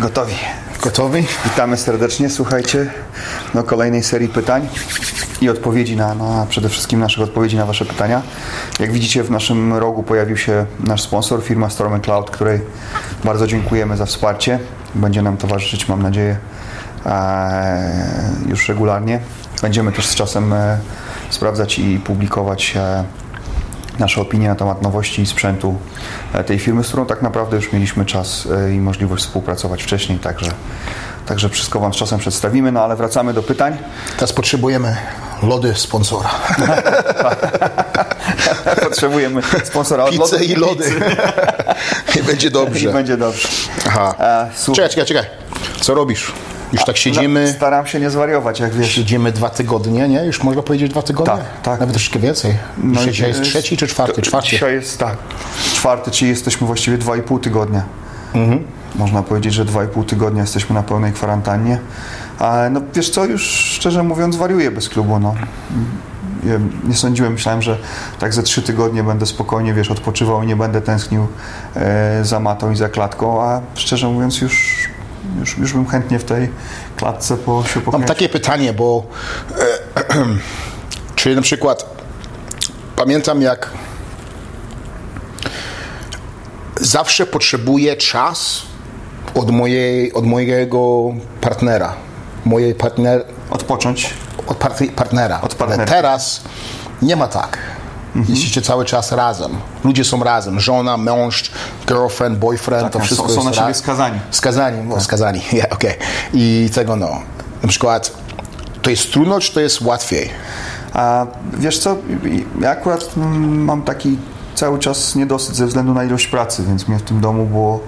Gotowi. Gotowi? Witamy serdecznie. Słuchajcie, no kolejnej serii pytań i odpowiedzi na, na przede wszystkim naszych odpowiedzi na Wasze pytania. Jak widzicie, w naszym rogu pojawił się nasz sponsor, firma Storm Cloud, której bardzo dziękujemy za wsparcie. Będzie nam towarzyszyć, mam nadzieję, e, już regularnie. Będziemy też z czasem e, sprawdzać i publikować e, nasze opinie na temat nowości i sprzętu e, tej firmy, z którą tak naprawdę już mieliśmy czas e, i możliwość współpracować wcześniej, także, także wszystko Wam z czasem przedstawimy, no ale wracamy do pytań. Teraz potrzebujemy lody sponsora. Potrzebujemy sponsora od Pizzę i lody. I będzie I dobrze. będzie dobrze. Aha. E, słuchaj, Czekaj, czekaj, czekaj. Co robisz? Już tak siedzimy, Staram się nie zwariować, jak wiesz. siedzimy dwa tygodnie, nie? Już można powiedzieć dwa tygodnie? Tak, tak. Nawet troszkę więcej. No Dzisiaj, jest jest- trzeci czy czwarty? to- Czwarty. Dzisiaj jest tak, czwarty, czyli jesteśmy właściwie dwa i pół tygodnia. Mhm. Można powiedzieć, że dwa i pół tygodnia jesteśmy na pełnej kwarantannie. Ale no wiesz co, już szczerze mówiąc wariuję bez klubu. No. Nie sądziłem, myślałem, że tak ze trzy tygodnie będę spokojnie, wiesz, odpoczywał i nie będę tęsknił e, za matą i za klatką, a szczerze mówiąc już, już, już bym chętnie w tej klatce po, się Mam pochęcił. takie pytanie, bo czy na przykład pamiętam jak zawsze potrzebuję czas od, mojej, od mojego partnera. Mojej partner, Odpocząć. od part- partnera. Od. Ale teraz nie ma tak. Mhm. Jesteście cały czas razem. Ludzie są razem. Żona, mąż, girlfriend, boyfriend, to Tak, wszystko są- są na siebie skazani. Skazani, no, skazani, yeah, okej. I tego no. Na przykład to jest trudno, czy to jest łatwiej? A wiesz co, ja akurat mm, mam taki cały czas niedosyt ze względu na ilość pracy, więc mnie w tym domu było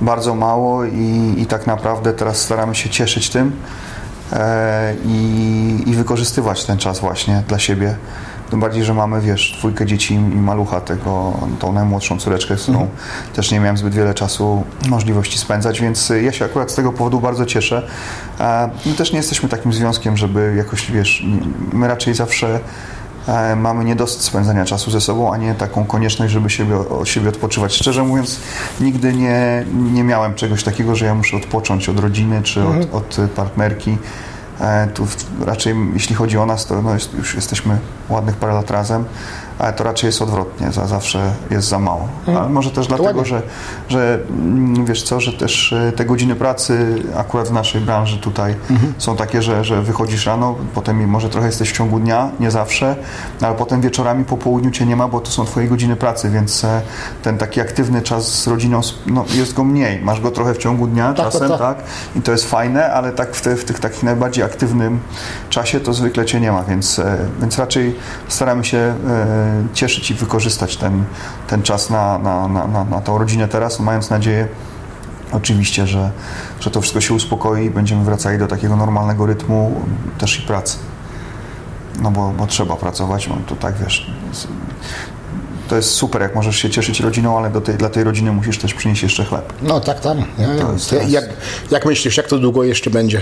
bardzo mało i, i tak naprawdę teraz staramy się cieszyć tym e, i, i wykorzystywać ten czas właśnie dla siebie. Tym bardziej, że mamy, wiesz, dwójkę dzieci i malucha, tego, tą najmłodszą córeczkę, z którą też nie miałem zbyt wiele czasu, możliwości spędzać, więc y, ja się akurat z tego powodu bardzo cieszę. E, My też nie jesteśmy takim związkiem, żeby jakoś, wiesz, my raczej zawsze e, mamy niedosyt spędzania czasu ze sobą, a nie taką konieczność, żeby siebie, od siebie odpoczywać. Szczerze mówiąc, nigdy nie, nie miałem czegoś takiego, że ja muszę odpocząć od rodziny czy od, od y, partnerki. E, Tu raczej, jeśli chodzi o nas, to no już jesteśmy ładnych parę lat razem, ale to raczej jest odwrotnie, za zawsze jest za mało. Ale może też dlatego, ładnie. że, że mm, wiesz co, że też e, te godziny pracy akurat w naszej branży tutaj są takie, że, że wychodzisz rano, potem może trochę jesteś w ciągu dnia, nie zawsze, ale potem wieczorami po południu cię nie ma, bo to są twoje godziny pracy, więc e, ten taki aktywny czas z rodziną, no, jest go mniej. Masz go trochę w ciągu dnia Tak, czasem, tak, tak? tak. I to jest fajne, ale tak w, te, w tych takich najbardziej aktywnym czasie to zwykle cię nie ma, więc, e, więc raczej staramy się e, cieszyć i wykorzystać ten, ten czas na, na, na, na, na tą rodzinę teraz, mając nadzieję oczywiście, że, że to wszystko się uspokoi i będziemy wracali do takiego normalnego rytmu też i pracy. No bo, bo trzeba pracować, no to tak wiesz, to jest super, jak możesz się cieszyć rodziną, ale do tej, dla tej rodziny musisz też przynieść jeszcze chleb. No tak tam. Ja, ja. jest- to jest- Jak, jak myślisz, jak to długo jeszcze będzie?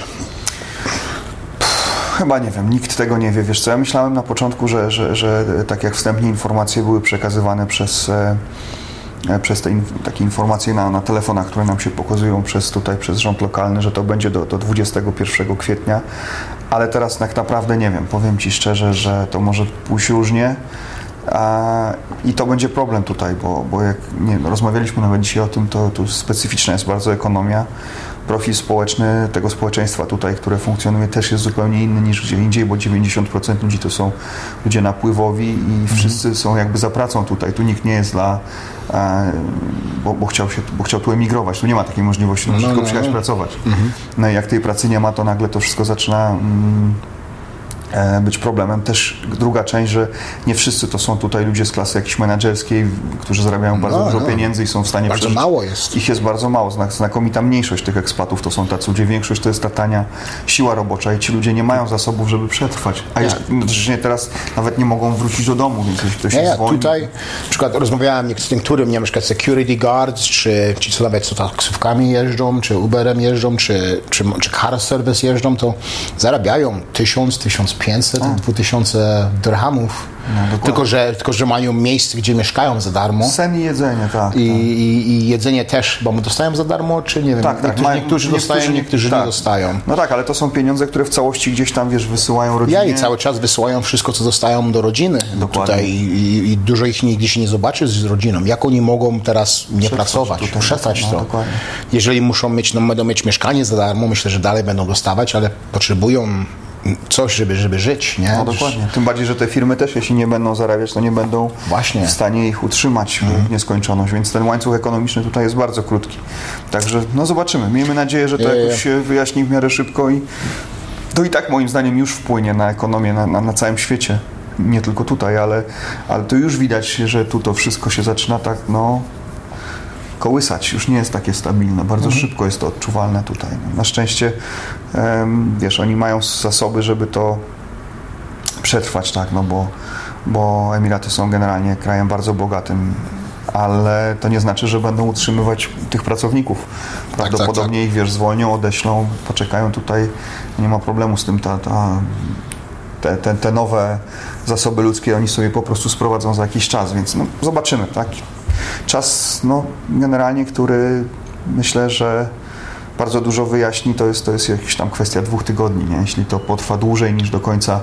Chyba nie wiem, nikt tego nie wie. Wiesz co, ja myślałem na początku, że, że, że tak jak wstępnie informacje były przekazywane przez, e, e, przez te in, takie informacje na, na telefonach, które nam się pokazują przez tutaj, przez rząd lokalny, że to będzie do, do 21 kwietnia, ale teraz tak naprawdę nie wiem. Powiem Ci szczerze, że to może pójść różnie. A, I to będzie problem tutaj, bo, bo jak nie, rozmawialiśmy nawet dzisiaj o tym, to tu specyficzna jest bardzo ekonomia. Profil społeczny tego społeczeństwa tutaj, które funkcjonuje, też jest zupełnie inny niż gdzie indziej, bo 90% ludzi to są ludzie napływowi i wszyscy są jakby za pracą tutaj. Tu nikt nie jest dla, e, bo, bo, chciał się, bo chciał tu emigrować. Tu nie ma takiej możliwości, tu musisz tylko no, przyjechać no. pracować. No i jak tej pracy nie ma, to nagle to wszystko zaczyna mm, być problemem. Też druga część, że nie wszyscy to są tutaj ludzie z klasy jakiejś menedżerskiej, którzy zarabiają bardzo No, dużo no. pieniędzy i są w stanie Bardzo przeżyć. mało jest. Ich jest bardzo mało. Znak, znakomita mniejszość tych ekspatów to są tacy ludzie. Większość to jest ta tania siła robocza i ci ludzie nie mają zasobów, żeby przetrwać. A jeszcze, no, że teraz nawet nie mogą wrócić do domu, więc jeśli ktoś Ja, się ja zwolni... tutaj na przykład rozmawiałem z niektórym, nie na przykład security guards, czy ci co nawet co taksówkami jeżdżą, czy Uberem jeżdżą, czy, czy, czy car service jeżdżą, to zarabiają 1000, 1500-2000 dirhamów. No, tylko, że, tylko, że mają miejsce, gdzie mieszkają za darmo. Sen i jedzenie, tak. I, tak. i, I jedzenie też, bo my dostają za darmo, czy nie wiem, Tak, tak, niektórzy, mają- niektórzy dostają, niektórzy tak. nie dostają. No tak, ale to są pieniądze, które w całości gdzieś tam, wiesz, wysyłają rodzinie. Ja i cały czas wysyłają wszystko, co dostają do rodziny Dokładnie. tutaj i, i, i dużo ich nigdy się nie zobaczy z rodziną. Jak oni mogą teraz nie Przetrwać pracować, tutaj, przetrwać no, to. dokładnie. Jeżeli muszą mieć, no, będą mieć mieszkanie za darmo, myślę, że dalej będą dostawać, ale potrzebują coś, żeby, żeby żyć, nie? No dokładnie. Tym bardziej, że te firmy też, jeśli nie będą zarabiać, to nie będą Właśnie. w stanie ich utrzymać Mhm. w nieskończoność, więc ten łańcuch ekonomiczny tutaj jest bardzo krótki. Także no zobaczymy. Miejmy nadzieję, że to Ja, ja, jakoś się wyjaśni w miarę szybko i to i tak moim zdaniem już wpłynie na ekonomię na, na, na całym świecie. Nie tylko tutaj, ale, ale to już widać, że tu to wszystko się zaczyna tak, no kołysać, już nie jest takie stabilne. Bardzo Mhm. szybko jest to odczuwalne tutaj. Na szczęście, wiesz, oni mają zasoby, żeby to przetrwać, tak, no bo, bo Emiraty są generalnie krajem bardzo bogatym, ale to nie znaczy, że będą utrzymywać tych pracowników. Prawdopodobnie ich, wiesz, zwolnią, odeślą, poczekają tutaj, nie ma problemu z tym, ta, ta, te, te, te nowe zasoby ludzkie oni sobie po prostu sprowadzą za jakiś czas, więc no, zobaczymy, tak. Czas, no, generalnie, który myślę, że bardzo dużo wyjaśni, to jest, to jest jakaś tam kwestia dwóch tygodni, nie? Jeśli to potrwa dłużej niż do końca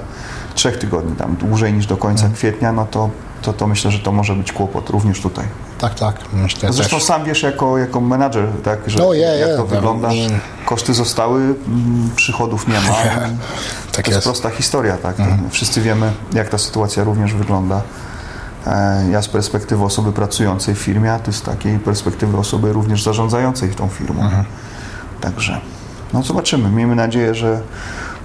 trzech tygodni, tam dłużej niż do końca kwietnia, no to, to, to myślę, że to może być kłopot również tutaj. Tak, tak. Myślę Zresztą też. sam wiesz jako, jako menadżer, tak, że No, yeah, jak yeah, to I wygląda. mean- Koszty zostały, mm, przychodów nie ma. Tak to jest jest. prosta historia, tak. To Wszyscy wiemy, jak ta sytuacja również wygląda. E, Ja z perspektywy osoby pracującej w firmie, a ty z takiej perspektywy osoby również zarządzającej tą firmą. Także no zobaczymy. Miejmy nadzieję, że,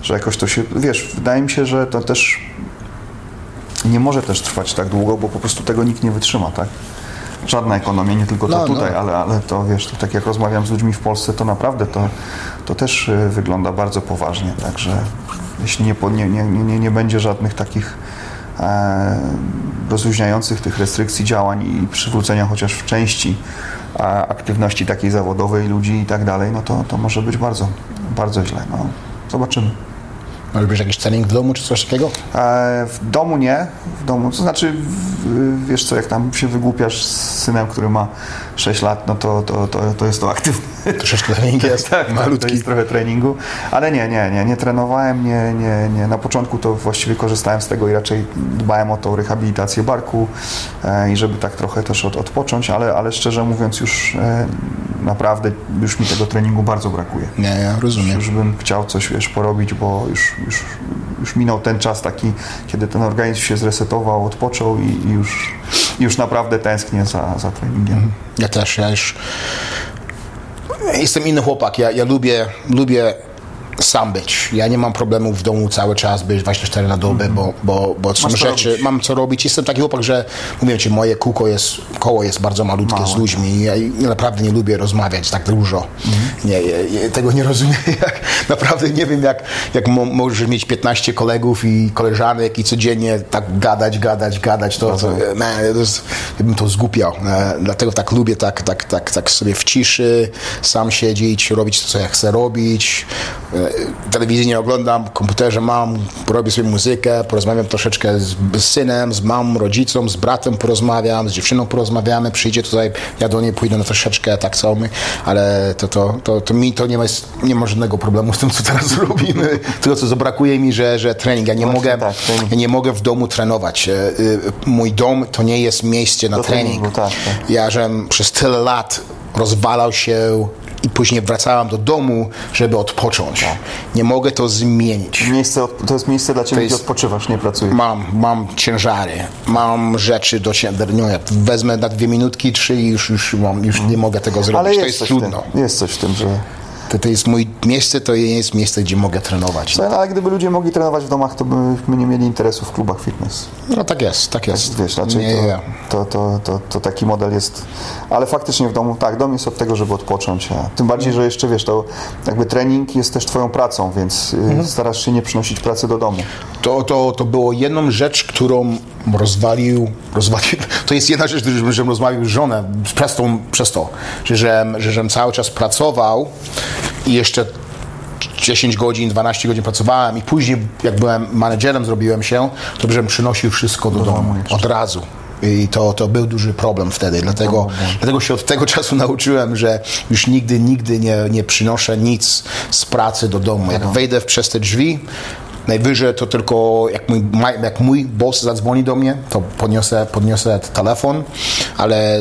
że jakoś to się. Wiesz, wydaje mi się, że to też nie może też trwać tak długo, bo po prostu tego nikt nie wytrzyma, tak? Żadna ekonomia, nie tylko to No, no. tutaj, Ale, ale to wiesz, to tak jak rozmawiam z ludźmi w Polsce, to naprawdę to, to też y, wygląda bardzo poważnie. Także jeśli nie, nie, nie, nie, będzie żadnych takich rozluźniających tych restrykcji działań i przywrócenia chociaż w części e, aktywności takiej zawodowej ludzi i tak dalej, no to, to może być bardzo, bardzo źle. No. Zobaczymy. Robisz jakiś trening w domu, czy coś takiego? E, w domu nie, w domu, to znaczy w, wiesz co, jak tam się wygłupiasz z synem, który ma 6 lat, no to, to, to, to jest to aktywne. Troszeczkę trening jest, tak, to malutki. jest trochę treningu, ale nie, nie, nie, nie trenowałem, nie, nie, nie. Na początku to właściwie korzystałem z tego i raczej dbałem o tą rehabilitację barku e, i żeby tak trochę też od, odpocząć, ale, ale szczerze mówiąc już e, naprawdę już mi tego treningu bardzo brakuje. Nie, ja rozumiem. Już bym chciał coś wiesz, porobić, bo już, już, już minął ten czas taki, kiedy ten organizm się zresetował, odpoczął i, i już, już naprawdę tęsknię za, za treningiem. Ja też, ja już jestem inny chłopak, ja, ja lubię, lubię sam być. Ja nie mam problemu w domu cały czas być 24 na dobę, bo, bo, bo są rzeczy, robić. mam co robić. Jestem taki chłopak, że mówię ci, moje kółko jest, koło jest bardzo malutkie Małe, z ludźmi i ja naprawdę nie lubię rozmawiać tak dużo. Nie, ja, ja tego nie rozumiem. Naprawdę nie wiem, jak, jak mo, możesz mieć 15 kolegów i koleżanek i codziennie tak gadać, gadać, gadać, to, to, man, to jest, ja bym to zgupiał. E, Dlatego tak lubię tak, tak, tak, tak sobie w ciszy, sam siedzieć, robić to, co ja chcę robić. E, Telewizji nie oglądam, komputerze mam, robię sobie muzykę, porozmawiam troszeczkę z, z synem, z mamą, rodzicom, z bratem porozmawiam, z dziewczyną porozmawiamy, przyjdzie tutaj, ja do niej pójdę na troszeczkę, tak samo my, ale to, to, to, to mi to nie ma, nie ma żadnego problemu z tym, co teraz robimy. Tylko co brakuje mi, że, że trening, ja nie Właśnie mogę, tak, ja nie mogę w domu trenować. E, e, Mój dom to nie jest miejsce na Do trening. treningu, tak, tak. Ja, żem przez tyle lat rozwalał się i później wracałem do domu, żeby odpocząć. Tak. Nie mogę to zmienić. Miejsce, to jest miejsce dla Ciebie, jest- gdzie odpoczywasz, nie pracujesz. Mam, mam ciężary, mam rzeczy do ciężarnia. Wezmę na dwie minutki, trzy i już, już, mam, już nie mogę tego zrobić. Ale to jest, jest coś trudno. tym, jest coś w tym, że... To, to jest mój miejsce, to jest miejsce, gdzie mogę trenować. No, ale gdyby ludzie mogli trenować w domach, to byśmy nie mieli interesu w klubach fitness. No tak jest, tak jest. Wiesz, raczej nie, nie. to, to, to, to, taki model jest. Ale faktycznie w domu, tak, dom jest od tego, żeby odpocząć. A tym bardziej, że jeszcze wiesz, to jakby trening jest też Twoją pracą, więc y, Mhm. starasz się nie przynosić pracy do domu. To, to, to było jedną rzecz, którą rozwalił, rozwalił. To jest jedna rzecz, że żem rozmawiał z żoną przez, tą, przez to, że, że żem cały czas pracował i jeszcze 10 godzin, 12 godzin pracowałem i później jak byłem menedżerem, zrobiłem się, to żebym przynosił wszystko do, domu od razu. I to, to był duży problem wtedy. Dlatego, dlatego się od tego czasu nauczyłem, że już nigdy, nigdy nie, nie przynoszę nic z pracy do domu. Jak wejdę przez te drzwi, najwyżej to tylko jak mój, jak mój boss zadzwoni do mnie, to podniosę, podniosę telefon, ale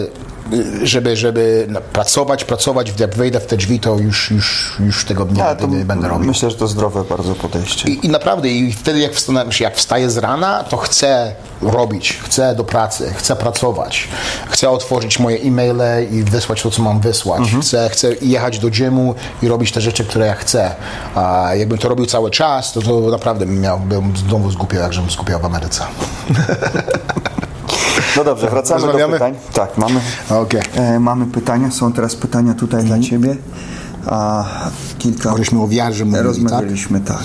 żeby, żeby pracować, pracować, jak wejdę w te drzwi, to już, już, już tego dnia Ja, nie będę robił. Myślę, że to zdrowe bardzo podejście. I, I naprawdę, i wtedy jak wstanę, jak wstaję z rana, to chcę robić, chcę do pracy, chcę pracować, chcę otworzyć moje e-maile i wysłać to, co mam wysłać. Chcę, chcę jechać do gymu i robić te rzeczy, które ja chcę. A jakbym to robił cały czas, to, to naprawdę bym miał, bym znowu zgubiał, jak żebym skupiał w Ameryce. No dobrze, wracamy do pytań. Tak, mamy, Okej. e, mamy pytania. Są teraz pytania tutaj dla Ciebie. A kilka o wiarze mówili, tak? rozmawialiśmy, tak.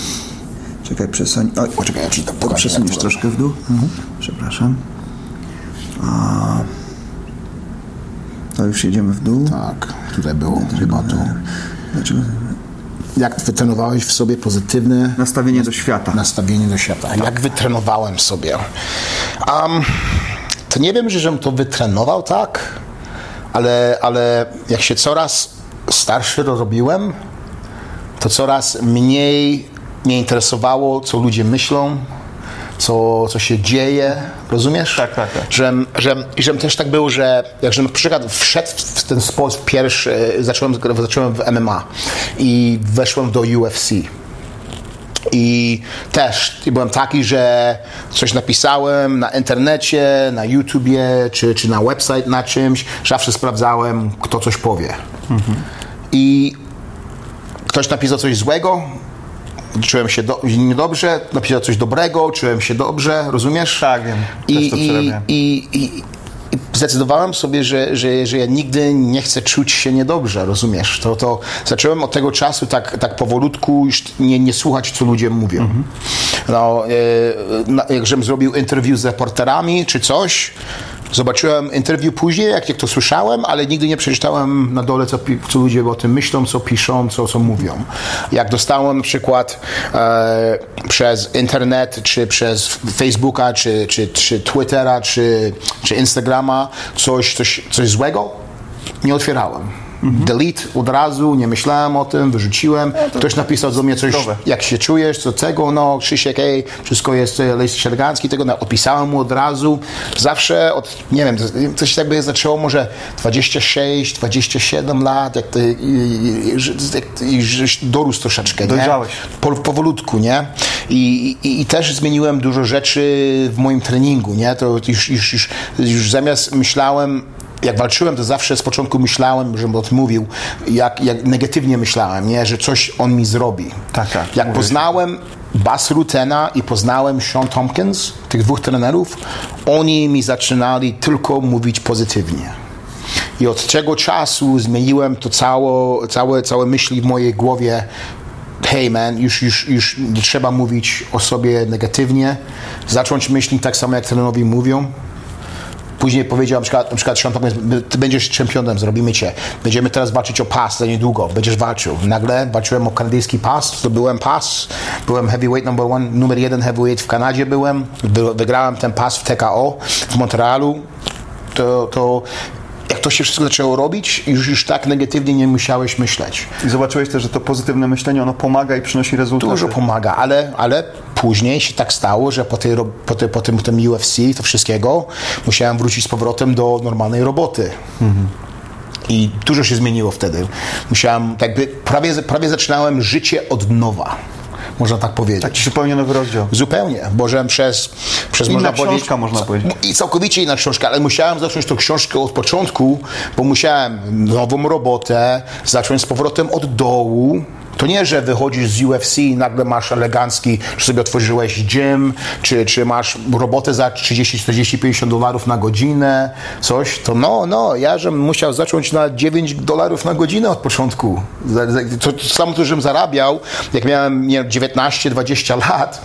Czekaj, przesuń. Oj, Poczekaj, ja przeczytam, przesuniesz troszkę w dół. Przepraszam. A, to już jedziemy w dół. Tak, tutaj było, chyba tu. Dlaczego? Jak wytrenowałeś w sobie pozytywne Nastawienie do świata. nastawienie do świata. Jak wytrenowałem sobie? Um, to nie wiem, że żebym to wytrenował tak, ale, ale jak się coraz starszy robiłem, to coraz mniej mnie interesowało, co ludzie myślą, co, co się dzieje, rozumiesz? Tak, tak, tak. Że, że, i żebym też tak był, że jak żebym na przykład wszedł w ten sport pierwszy, zacząłem, zacząłem w MMA i weszłem do UFC. I też byłem taki, że coś napisałem na internecie, na YouTubie, czy, czy na website na czymś, zawsze sprawdzałem, kto coś powie. I ktoś napisał coś złego, czułem się do, niedobrze, napisał coś dobrego, czułem się dobrze, rozumiesz? Tak, wiem. I, i, i, i zdecydowałem sobie, że, że, że ja nigdy nie chcę czuć się niedobrze, rozumiesz? To, to zacząłem od tego czasu tak, tak powolutku już nie, nie słuchać, co ludzie mówią. Mhm. No, e, na, jak żebym zrobił interview z reporterami czy coś, Zobaczyłem interview później, jak, jak to słyszałem, ale nigdy nie przeczytałem na dole, co, co ludzie o tym myślą, co piszą, co, co mówią. Jak dostałem na przykład e, przez internet, czy przez Facebooka, czy, czy, czy Twittera, czy, czy Instagrama coś, coś, coś złego, nie otwierałem. Delete od razu, nie myślałem o tym, wyrzuciłem. Ktoś napisał do mnie coś, zdrowe. jak się czujesz, co tego, no Krzysiek, ej, wszystko jest e, list siergancki, tego no, opisałem mu od razu. Zawsze od, nie wiem, coś jakby zaczęło może 26, 27 lat, jak ty, jak, żeś dorósł troszeczkę, nie? Dojrzałeś. Po, powolutku, nie? I, i, I też zmieniłem dużo rzeczy w moim treningu, nie? To już, już, już, już zamiast myślałem, jak walczyłem, to zawsze z początku myślałem, żebym o tym mówił, jak, jak negatywnie myślałem, nie? Że coś on mi zrobi. Tak, tak, Jak mówię. poznałem Bas Rutena i poznałem Sean Tompkins, tych dwóch trenerów, oni mi zaczynali tylko mówić pozytywnie. I od tego czasu zmieniłem to całe, całe, całe myśli w mojej głowie. Hey man, już, już, już nie trzeba mówić o sobie negatywnie. Zacząć myśleć tak samo, jak trenerowie mówią. Później powiedział na przykład, na przykład ty będziesz czempionem, zrobimy cię. Będziemy teraz walczyć o pas za niedługo, będziesz walczył. Nagle walczyłem o kanadyjski pas, zdobyłem pas, byłem heavyweight number one, numer jeden heavyweight w Kanadzie byłem, Wy- wygrałem ten pas w TKO w Montrealu. To, to jak to się wszystko zaczęło robić, już, już tak negatywnie nie musiałeś myśleć. I zobaczyłeś też, że to pozytywne myślenie, ono pomaga i przynosi rezultaty. Dużo pomaga, ale, ale później się tak stało, że po, tej, po, tej, po tym, tym UFC, to wszystkiego, musiałem wrócić z powrotem do normalnej roboty. I dużo się zmieniło wtedy. Musiałem, tak jakby, prawie, prawie zaczynałem życie od nowa. Można tak powiedzieć. Taki zupełnie nowy rozdział. Zupełnie, bo że przez, przez Inna można powiedzieć, można powiedzieć. I całkowicie inna książka, ale musiałem zacząć tą książkę od początku, bo musiałem nową robotę zacząć z powrotem od dołu. To nie, że wychodzisz z UFC i nagle masz elegancki, czy sobie otworzyłeś gym, czy, czy masz robotę za 30, 40, 50 dolarów na godzinę, coś, to no, no, ja żem musiał zacząć na 9 dolarów na godzinę od początku. To, to samo to, żem zarabiał, jak miałem nie, 19, 20 lat,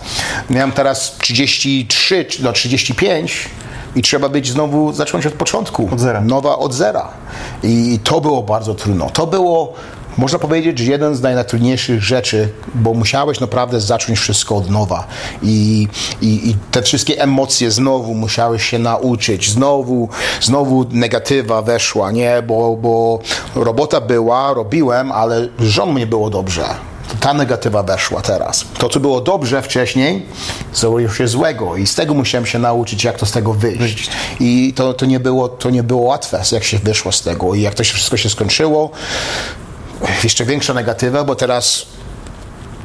miałem teraz 33 czy do 35 i trzeba być znowu, zacząć od początku. Od zera. Nowa od zera. I to było bardzo trudno. To było można powiedzieć, że jeden z najtrudniejszych rzeczy, bo musiałeś naprawdę zacząć wszystko od nowa i, i, i te wszystkie emocje znowu musiałeś się nauczyć, znowu, znowu negatywa weszła, nie, bo, bo robota była, robiłem, ale żon nie było dobrze ta negatywa weszła teraz. To, co było dobrze wcześniej, zrobiło się złego i z tego musiałem się nauczyć, jak to z tego wyjść. I to, to, nie, było, to nie było łatwe, jak się wyszło z tego. I jak to się wszystko się skończyło, jeszcze większa negatywa, bo teraz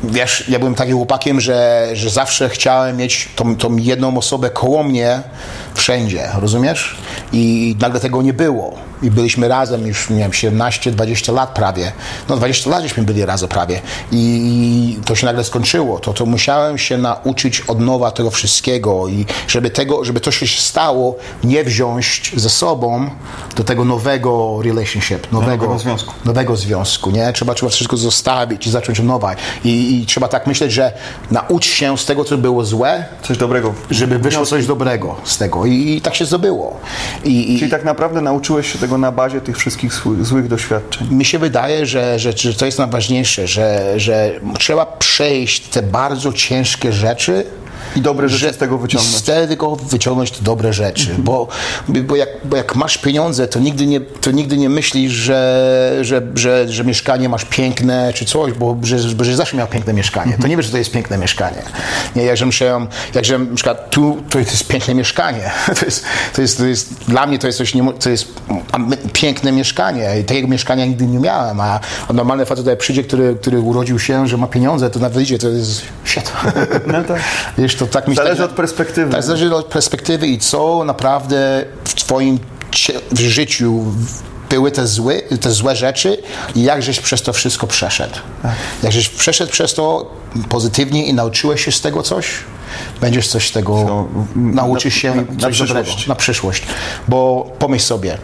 wiesz, ja byłem takim chłopakiem, że, że zawsze chciałem mieć tą, tą jedną osobę koło mnie wszędzie, rozumiesz? I nagle tego nie było. I byliśmy razem już, nie wiem, 17-20 lat prawie. No 20 lat żeśmy byli razem prawie. I to się nagle skończyło. To, to musiałem się nauczyć od nowa tego wszystkiego i żeby tego, żeby to się stało, nie wziąć ze sobą do tego nowego relationship, nowego, nowego związku. Nowego związku, nie? Trzeba, trzeba wszystko zostawić i zacząć od nowa. I, I trzeba tak myśleć, że naucz się z tego, co było złe. Coś dobrego. Żeby wyszło coś dobrego z tego. I, i tak się zdobyło. I, Czyli tak naprawdę nauczyłeś się tego na bazie tych wszystkich złych doświadczeń. Mi się wydaje, że, że, że to jest najważniejsze, że, że trzeba przejść te bardzo ciężkie rzeczy, i dobre rzeczy z tego wyciągnąć. Z tego wyciągnąć te dobre rzeczy, bo, bo, jak, bo jak masz pieniądze, to nigdy nie, to nigdy nie myślisz, że, że, że, że mieszkanie masz piękne czy coś, bo że, że zawsze miał piękne mieszkanie. To nie wiesz, że to jest piękne mieszkanie. Nie, jakże myślałem, jakże na przykład tu to jest piękne mieszkanie. To jest, to jest, to jest, dla mnie to jest coś, nie, to jest piękne mieszkanie i takiego mieszkania nigdy nie miałem, a, a normalny facet tutaj przyjdzie, który, który urodził się, że ma pieniądze, to nawet idzie, to jest shit. No tak. Wiesz, to tak Zależy tak, od perspektywy. Tak, zależy od perspektywy i co naprawdę w twoim w życiu były te złe, te złe rzeczy i jak żeś przez to wszystko przeszedł. Tak. Jak żeś przeszedł przez to pozytywnie i nauczyłeś się z tego coś, będziesz coś z tego, so, nauczysz się na, na, dobrego, na przyszłość. Bo pomyśl sobie,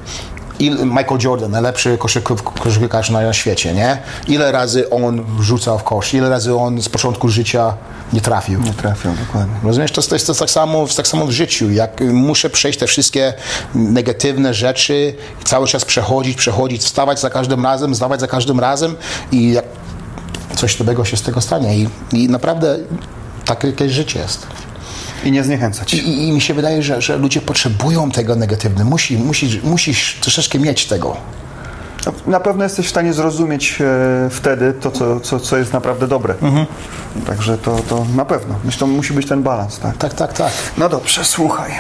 Michael Jordan, najlepszy koszykarz na świecie, nie? Ile razy on rzucał w kosz, ile razy on z początku życia nie trafił. Nie trafił, dokładnie. Rozumiesz, to, to jest to tak, samo, tak samo w życiu. Jak muszę przejść te wszystkie negatywne rzeczy, cały czas przechodzić, przechodzić, wstawać za każdym razem, zdawać za każdym razem i coś dobrego się z tego stanie. I, i naprawdę takie życie jest. I nie zniechęcać. I, I, mi się wydaje, że, że ludzie potrzebują tego negatywnego. Musi, musi, musisz troszeczkę mieć tego. Na pewno jesteś w stanie zrozumieć e, wtedy to, co, co, co jest naprawdę dobre. Mhm. Także to, to na pewno. Myślę, musi być ten balans, tak? Tak, tak, tak. No dobrze, słuchaj.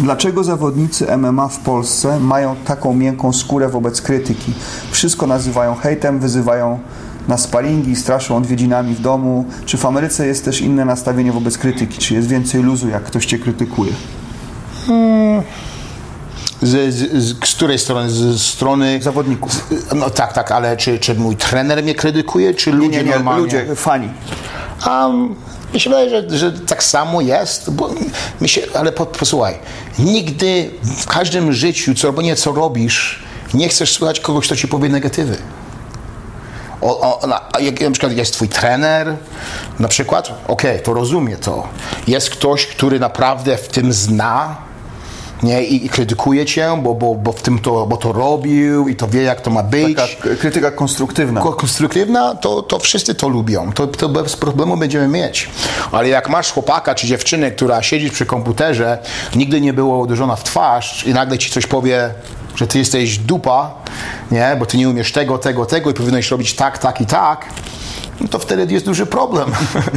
Dlaczego zawodnicy MMA w Polsce mają taką miękką skórę wobec krytyki? Wszystko nazywają hejtem, wyzywają na sparingi, straszą odwiedzinami w domu? Czy w Ameryce jest też inne nastawienie wobec krytyki? Czy jest więcej luzu, jak ktoś cię krytykuje? Hmm. Z, z, z, której strony? Z strony zawodników. No tak, tak, ale czy, czy mój trener mnie krytykuje, czy ludzie nie, nie, nie, normalnie? ludzie, fani. Um, mi się wydaje, że, że tak samo jest, bo mi się, ale po, posłuchaj, nigdy w każdym życiu, co, albo nie co robisz, nie chcesz słuchać kogoś, kto ci powie negatywy. O, o, na, jak na przykład jest twój trener, na przykład, okej, okay, to rozumie to. Jest ktoś, który naprawdę w tym zna, nie? I, i krytykuje cię, bo, bo, bo w tym to, bo to robił i to wie, jak to ma być. Taka krytyka konstruktywna. konstruktywna, to, to wszyscy to lubią. To, to bez problemu będziemy mieć. Ale jak masz chłopaka czy dziewczynę, która siedzi przy komputerze, nigdy nie było uderzona w twarz i nagle ci coś powie, że ty jesteś dupa, nie? bo ty nie umiesz tego, tego, tego i powinieneś robić tak, tak i tak, no to wtedy jest duży problem.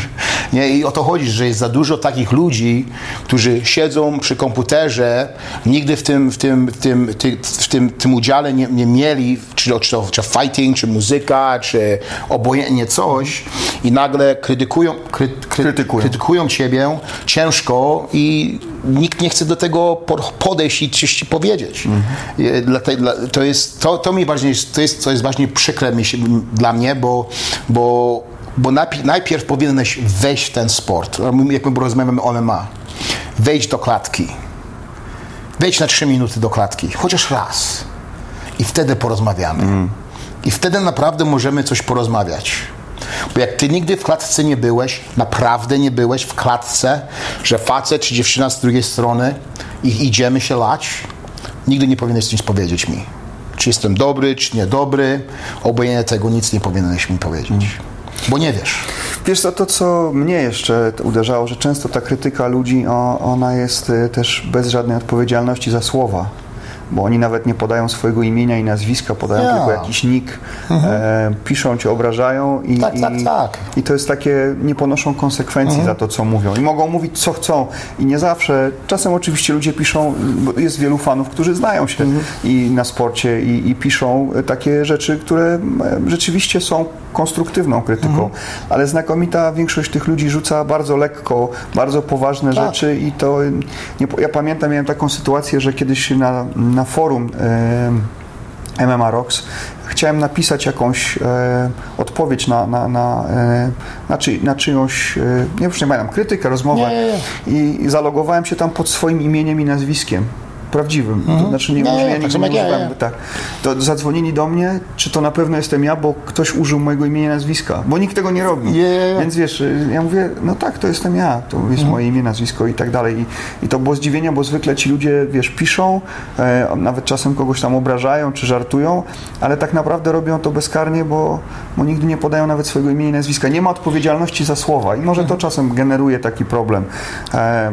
nie? I o to chodzi, że jest za dużo takich ludzi, którzy siedzą przy komputerze, nigdy w tym, w tym, w tym, w tym, tym udziale nie, nie mieli, czy, czy, to, czy fighting, czy muzyka, czy obojętnie coś i nagle krytykują, kry, kry, krytykują. krytykują ciebie ciężko i nikt nie chce do tego podejść i coś ci powiedzieć. Mhm. To, jest, to, to mi ważniejsze, to jest, co jest właśnie przykre mi się, dla mnie, bo, bo, bo najpierw, najpierw powinieneś wejść w ten sport, jak my rozmawiamy o MMA, wejść do klatki, wejść na trzy minuty do klatki, chociaż raz i wtedy porozmawiamy. Mhm. I wtedy naprawdę możemy coś porozmawiać. Bo jak ty nigdy w klatce nie byłeś, naprawdę nie byłeś w klatce, że facet czy dziewczyna z drugiej strony i idziemy się lać, nigdy nie powinieneś nic powiedzieć mi. Czy jestem dobry, czy niedobry, obojętnie tego nic nie powinieneś mi powiedzieć. Bo nie wiesz. Wiesz co, to co mnie jeszcze uderzało, że często ta krytyka ludzi, ona jest y, też bez żadnej odpowiedzialności za słowa. Bo oni nawet nie podają swojego imienia i nazwiska, podają Ja. tylko jakiś nick, e, piszą cię, obrażają i, Tak, i, tak, tak. i to jest takie, nie ponoszą konsekwencji za to, co mówią. I mogą mówić, co chcą. I nie zawsze, czasem oczywiście ludzie piszą, bo jest wielu fanów, którzy znają się i na sporcie i, i piszą takie rzeczy, które e, rzeczywiście są konstruktywną krytyką, ale znakomita większość tych ludzi rzuca bardzo lekko, bardzo poważne Tak. rzeczy i to, nie, ja pamiętam, miałem taką sytuację, że kiedyś na, na forum e, MMA Rocks. Chciałem napisać jakąś e, odpowiedź na, na, na, e, na, czy, na czyjąś, e, nie już nie pamiętam, krytykę, rozmowę. Nie, nie, I, i zalogowałem się tam pod swoim imieniem i nazwiskiem. Prawdziwym. To znaczy nie, Nie, może ja nigdy nie jak ja, ja. Tak. To zadzwonili do mnie, czy to na pewno jestem ja, bo ktoś użył mojego imienia i nazwiska. Bo nikt tego nie robi. Nie. Więc wiesz, y, ja mówię, no tak, to jestem ja, to jest moje imię, nazwisko i tak dalej. I, I to było zdziwienie, bo zwykle ci ludzie, wiesz, piszą, e, nawet czasem kogoś tam obrażają czy żartują, ale tak naprawdę robią to bezkarnie, bo, bo nigdy nie podają nawet swojego imienia i nazwiska. Nie ma odpowiedzialności za słowa i może to czasem generuje taki problem. E,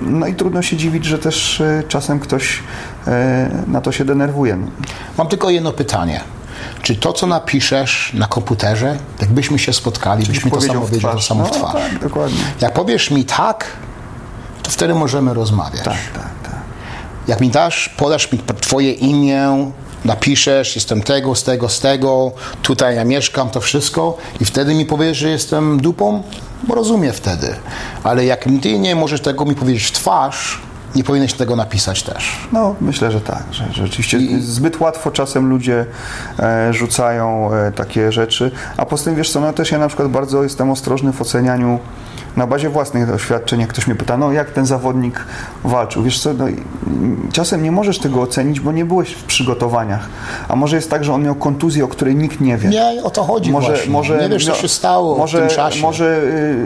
no i trudno się dziwić, że też e, czasem ktoś e, na to się denerwuje. No. Mam tylko jedno pytanie. Czy to, co napiszesz na komputerze, jakbyśmy się spotkali, byś mi to samo powiedział to samo w no, twarz? tak, dokładnie. Jak powiesz mi tak, to wtedy możemy rozmawiać. Tak, tak, tak. Jak mi dasz, podasz mi twoje imię, napiszesz, jestem tego, z tego, z tego, tutaj ja mieszkam, to wszystko i wtedy mi powiesz, że jestem dupą, bo rozumiem wtedy. Ale jak ty nie możesz tego mi powiedzieć w twarz, nie powinieneś tego napisać też. No, myślę, że tak, że, że rzeczywiście zbyt łatwo czasem ludzie e, rzucają e, takie rzeczy, a poza tym, wiesz co, no też ja na przykład bardzo jestem ostrożny w ocenianiu na bazie własnych doświadczeń, jak ktoś mnie pyta, no jak ten zawodnik walczył, wiesz co, no, czasem nie możesz tego ocenić, bo nie byłeś w przygotowaniach, a może jest tak, że on miał kontuzję, o której nikt nie wie. Nie, o to chodzi Może, właśnie. może, nie wiesz, co się stało może, w tym czasie. Może,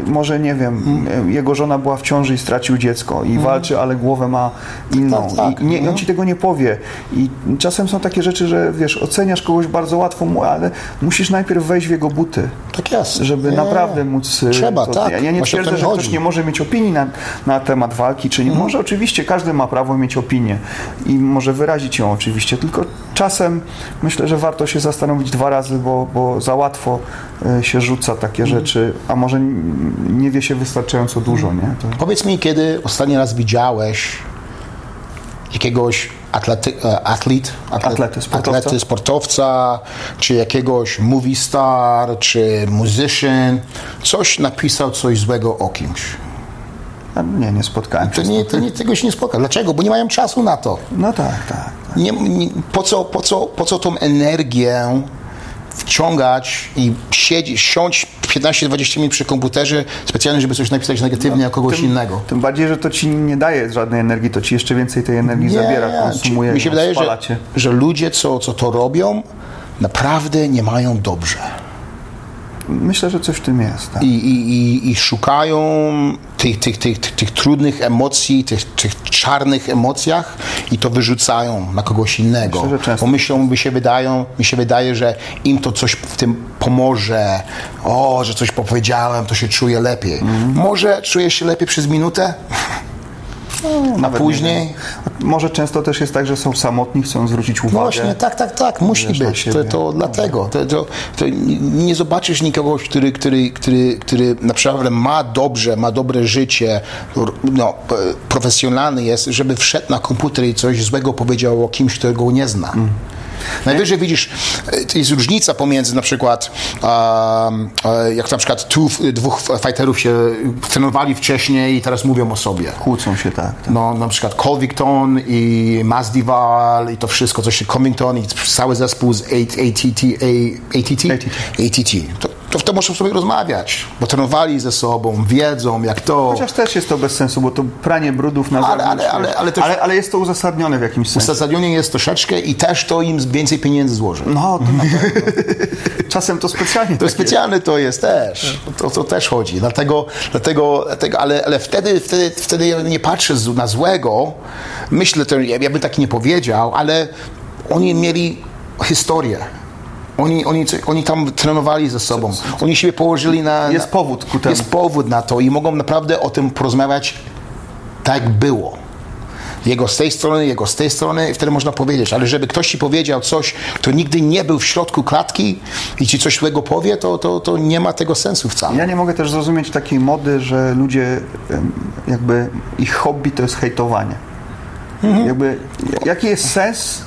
y, może nie wiem, y, jego żona była w ciąży i stracił dziecko i walczy, ale głowę ma inną. Tak, tak, I nie, no. on ci tego nie powie. I czasem są takie rzeczy, że wiesz, oceniasz kogoś bardzo łatwo, ale musisz najpierw wejść w jego buty. Tak jest. Żeby Nie, naprawdę móc. y, Trzeba, to, tak. Ja nie twierdzę, że ktoś nie może mieć opinii na, na temat walki, czy nie Mhm. może. Oczywiście każdy ma prawo mieć opinię i może wyrazić ją oczywiście, tylko czasem myślę, że warto się zastanowić dwa razy, bo, bo za łatwo y, się rzuca takie Mhm. rzeczy, a może nie wie się wystarczająco dużo, nie? To... Powiedz mi, kiedy ostatni raz widziałeś jakiegoś atlety, e, atlet, atlet, Atlety, sportowca? atlety, sportowca, czy jakiegoś movie star, czy musician, coś napisał coś złego o kimś. Nie, nie spotkałem się To nie, to nie, tego się nie spotka. Dlaczego? Bo nie mają czasu na to. No tak, tak. Nie, nie, po, co, po, co, po co tą energię wciągać i siedzieć, siąść 15-20 minut przy komputerze specjalnie, żeby coś napisać negatywnie o kogoś tym, innego. Tym bardziej, że to ci nie daje żadnej energii, to ci jeszcze więcej tej energii zabiera, konsumuje, Mi się wydaje, spala że, że ludzie, co, co to robią, naprawdę nie mają dobrze. Myślę, że coś w tym jest. Tak. I, i, i, i szukają tych, tych, tych, tych, tych trudnych emocji, tych, tych czarnych emocjach i to wyrzucają na kogoś innego. Myślę, że często. Bo myślą, mi się, wydają, mi się wydaje, że im to coś w tym pomoże. O, że coś powiedziałem, to się czuję lepiej. Mhm. Może czujesz się lepiej przez minutę, a Nawet później... Może często też jest tak, że są samotni, chcą zwrócić No uwagę. właśnie, tak, tak, tak, musi być. To, to dlatego. To, to, to nie- zobaczysz nikogo, który, który, który, który naprawdę ma dobrze, ma dobre życie, no, p- profesjonalny jest, żeby wszedł na komputer i coś złego powiedział o kimś, którego nie zna. Mm. Najwyżej widzisz, e, to jest różnica pomiędzy na przykład, e, jak na przykład tu dwóch fighterów się trenowali wcześniej i teraz mówią o sobie. Kłócą się, tak. tak. No, na przykład Colvington i Masdival i to wszystko, co się Covington i cały zespół z ATT, ATT, ATT. To, to wtedy muszą sobie rozmawiać, bo trenowali ze sobą, wiedzą jak to. Chociaż też jest to bez sensu, bo to pranie brudów na Ale- ale- ale- ale ale, jest to uzasadnione w jakimś sensie. Uzasadnienie jest troszeczkę i też to im więcej pieniędzy złoży. No, to na pewno. Czasem to specjalnie To specjalne to jest też. To, to też chodzi. Dlatego, dlatego, dlatego ale, ale wtedy, wtedy, wtedy ja nie patrzę na złego. Myślę, to ja, ja bym tak nie powiedział, ale oni mieli historię. Oni, oni, oni tam trenowali ze sobą. Oni siebie położyli na... Jest powód ku temu. Jest powód na to i mogą naprawdę o tym porozmawiać tak było. Jego z tej strony, jego z tej strony i wtedy można powiedzieć. Ale żeby ktoś ci powiedział coś, kto nigdy nie był w środku klatki i ci coś złego powie, to, to, to nie ma tego sensu wcale. Ja nie mogę też zrozumieć takiej mody, że ludzie jakby ich hobby to jest hejtowanie. Jakby, jaki jest sens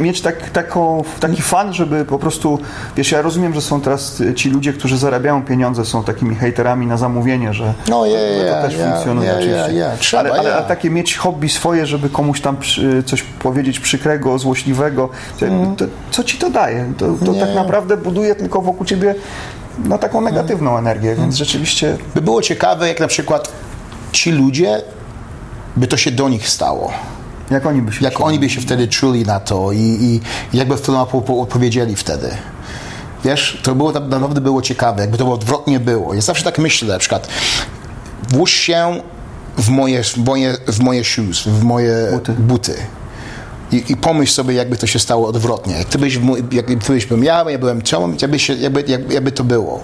mieć tak, taką, taki fan, żeby po prostu, wiesz, ja rozumiem, że są teraz ci ludzie, którzy zarabiają pieniądze, są takimi hejterami na zamówienie, że No, ja, to ja, też ja, funkcjonuje ja, oczywiście. Trzeba, ale, ale, ale takie mieć hobby swoje, żeby komuś tam przy, coś powiedzieć przykrego, złośliwego, to, to, co ci to daje? To, to Mhm. Tak naprawdę buduje tylko wokół ciebie no, taką negatywną energię, więc rzeczywiście By było ciekawe, jak na przykład ci ludzie, by to się do nich stało. Jak oni by się Jak oni by się wtedy czuli na to i, i jakby w tym odpowiedzieli wtedy. Wiesz, to było naprawdę było ciekawe, jakby to było odwrotnie było. Ja zawsze tak myślę, na przykład, włóż się w moje, w moje, w moje shoes, w moje Buty. buty. I, I pomyśl sobie, jakby to się stało odwrotnie. Jak ty byś, jak ty byś był ja, ja byłem ciął, jakby, się, jakby, jak- jakby to było.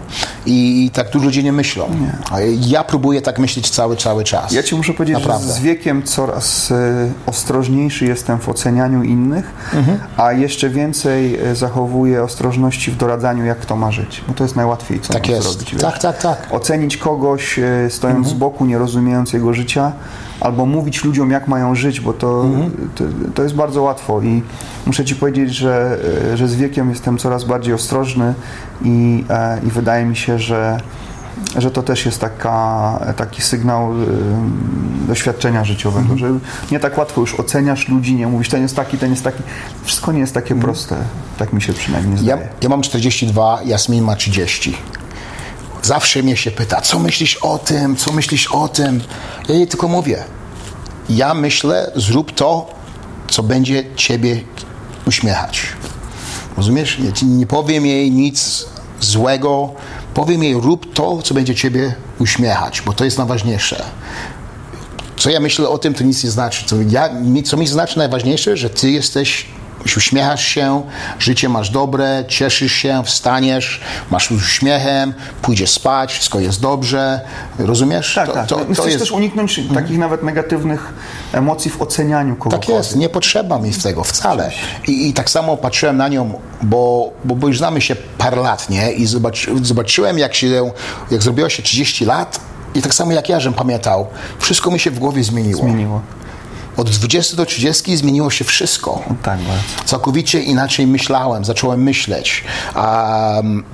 I, tak dużo ludzie nie myślą. A ja próbuję tak myśleć cały, cały czas. Ja ci muszę powiedzieć, Naprawdę. że z wiekiem coraz e, ostrożniejszy jestem w ocenianiu innych, Mhm. a jeszcze więcej e, zachowuję ostrożności w doradzaniu, jak kto ma żyć. Bo to jest najłatwiej, co Tak jest. zrobić. wiesz. Tak, tak, tak. Ocenić kogoś e, stojąc Mhm. z boku, nie rozumiejąc jego życia, albo mówić ludziom, jak mają żyć, bo to, Mhm. to, to jest bardzo łatwo i muszę ci powiedzieć, że, e, że z wiekiem jestem coraz bardziej ostrożny i, e, i wydaje mi się, że że to też jest taka, taki sygnał y, doświadczenia życiowego, że nie tak łatwo już oceniasz ludzi, nie mówisz, ten jest taki, ten jest taki. Wszystko nie jest takie proste. Tak mi się przynajmniej Ja, zdaje. ja mam 42, Jasmin ma 30. Zawsze mnie się pyta, co myślisz o tym, co myślisz o tym. Ja jej tylko mówię, ja myślę, zrób to, co będzie ciebie uśmiechać. Rozumiesz? Ja nie powiem jej nic złego, powiem jej, rób to, co będzie ciebie uśmiechać, bo to jest najważniejsze. Co ja myślę o tym, to nic nie znaczy. Co, ja, co mi znaczy najważniejsze, że ty jesteś, uśmiechasz się, życie masz dobre, cieszysz się, wstaniesz, masz uśmiechem, pójdziesz spać, wszystko jest dobrze. Rozumiesz? Tak, to, tak. To, to Chcesz jest, też uniknąć takich nawet negatywnych emocji w ocenianiu kogoś. tak jest, nie potrzeba mi tego wcale. I, I tak samo patrzyłem na nią, bo, bo, bo już znamy się parę lat, nie? I zobacz, zobaczyłem, jak się, jak zrobiło się 30 lat i tak samo jak ja, żem pamiętał, wszystko mi się w głowie zmieniło. Zmieniło. Od 20 do 30 zmieniło się wszystko. Tak, bardzo. Całkowicie inaczej myślałem, zacząłem myśleć. Um,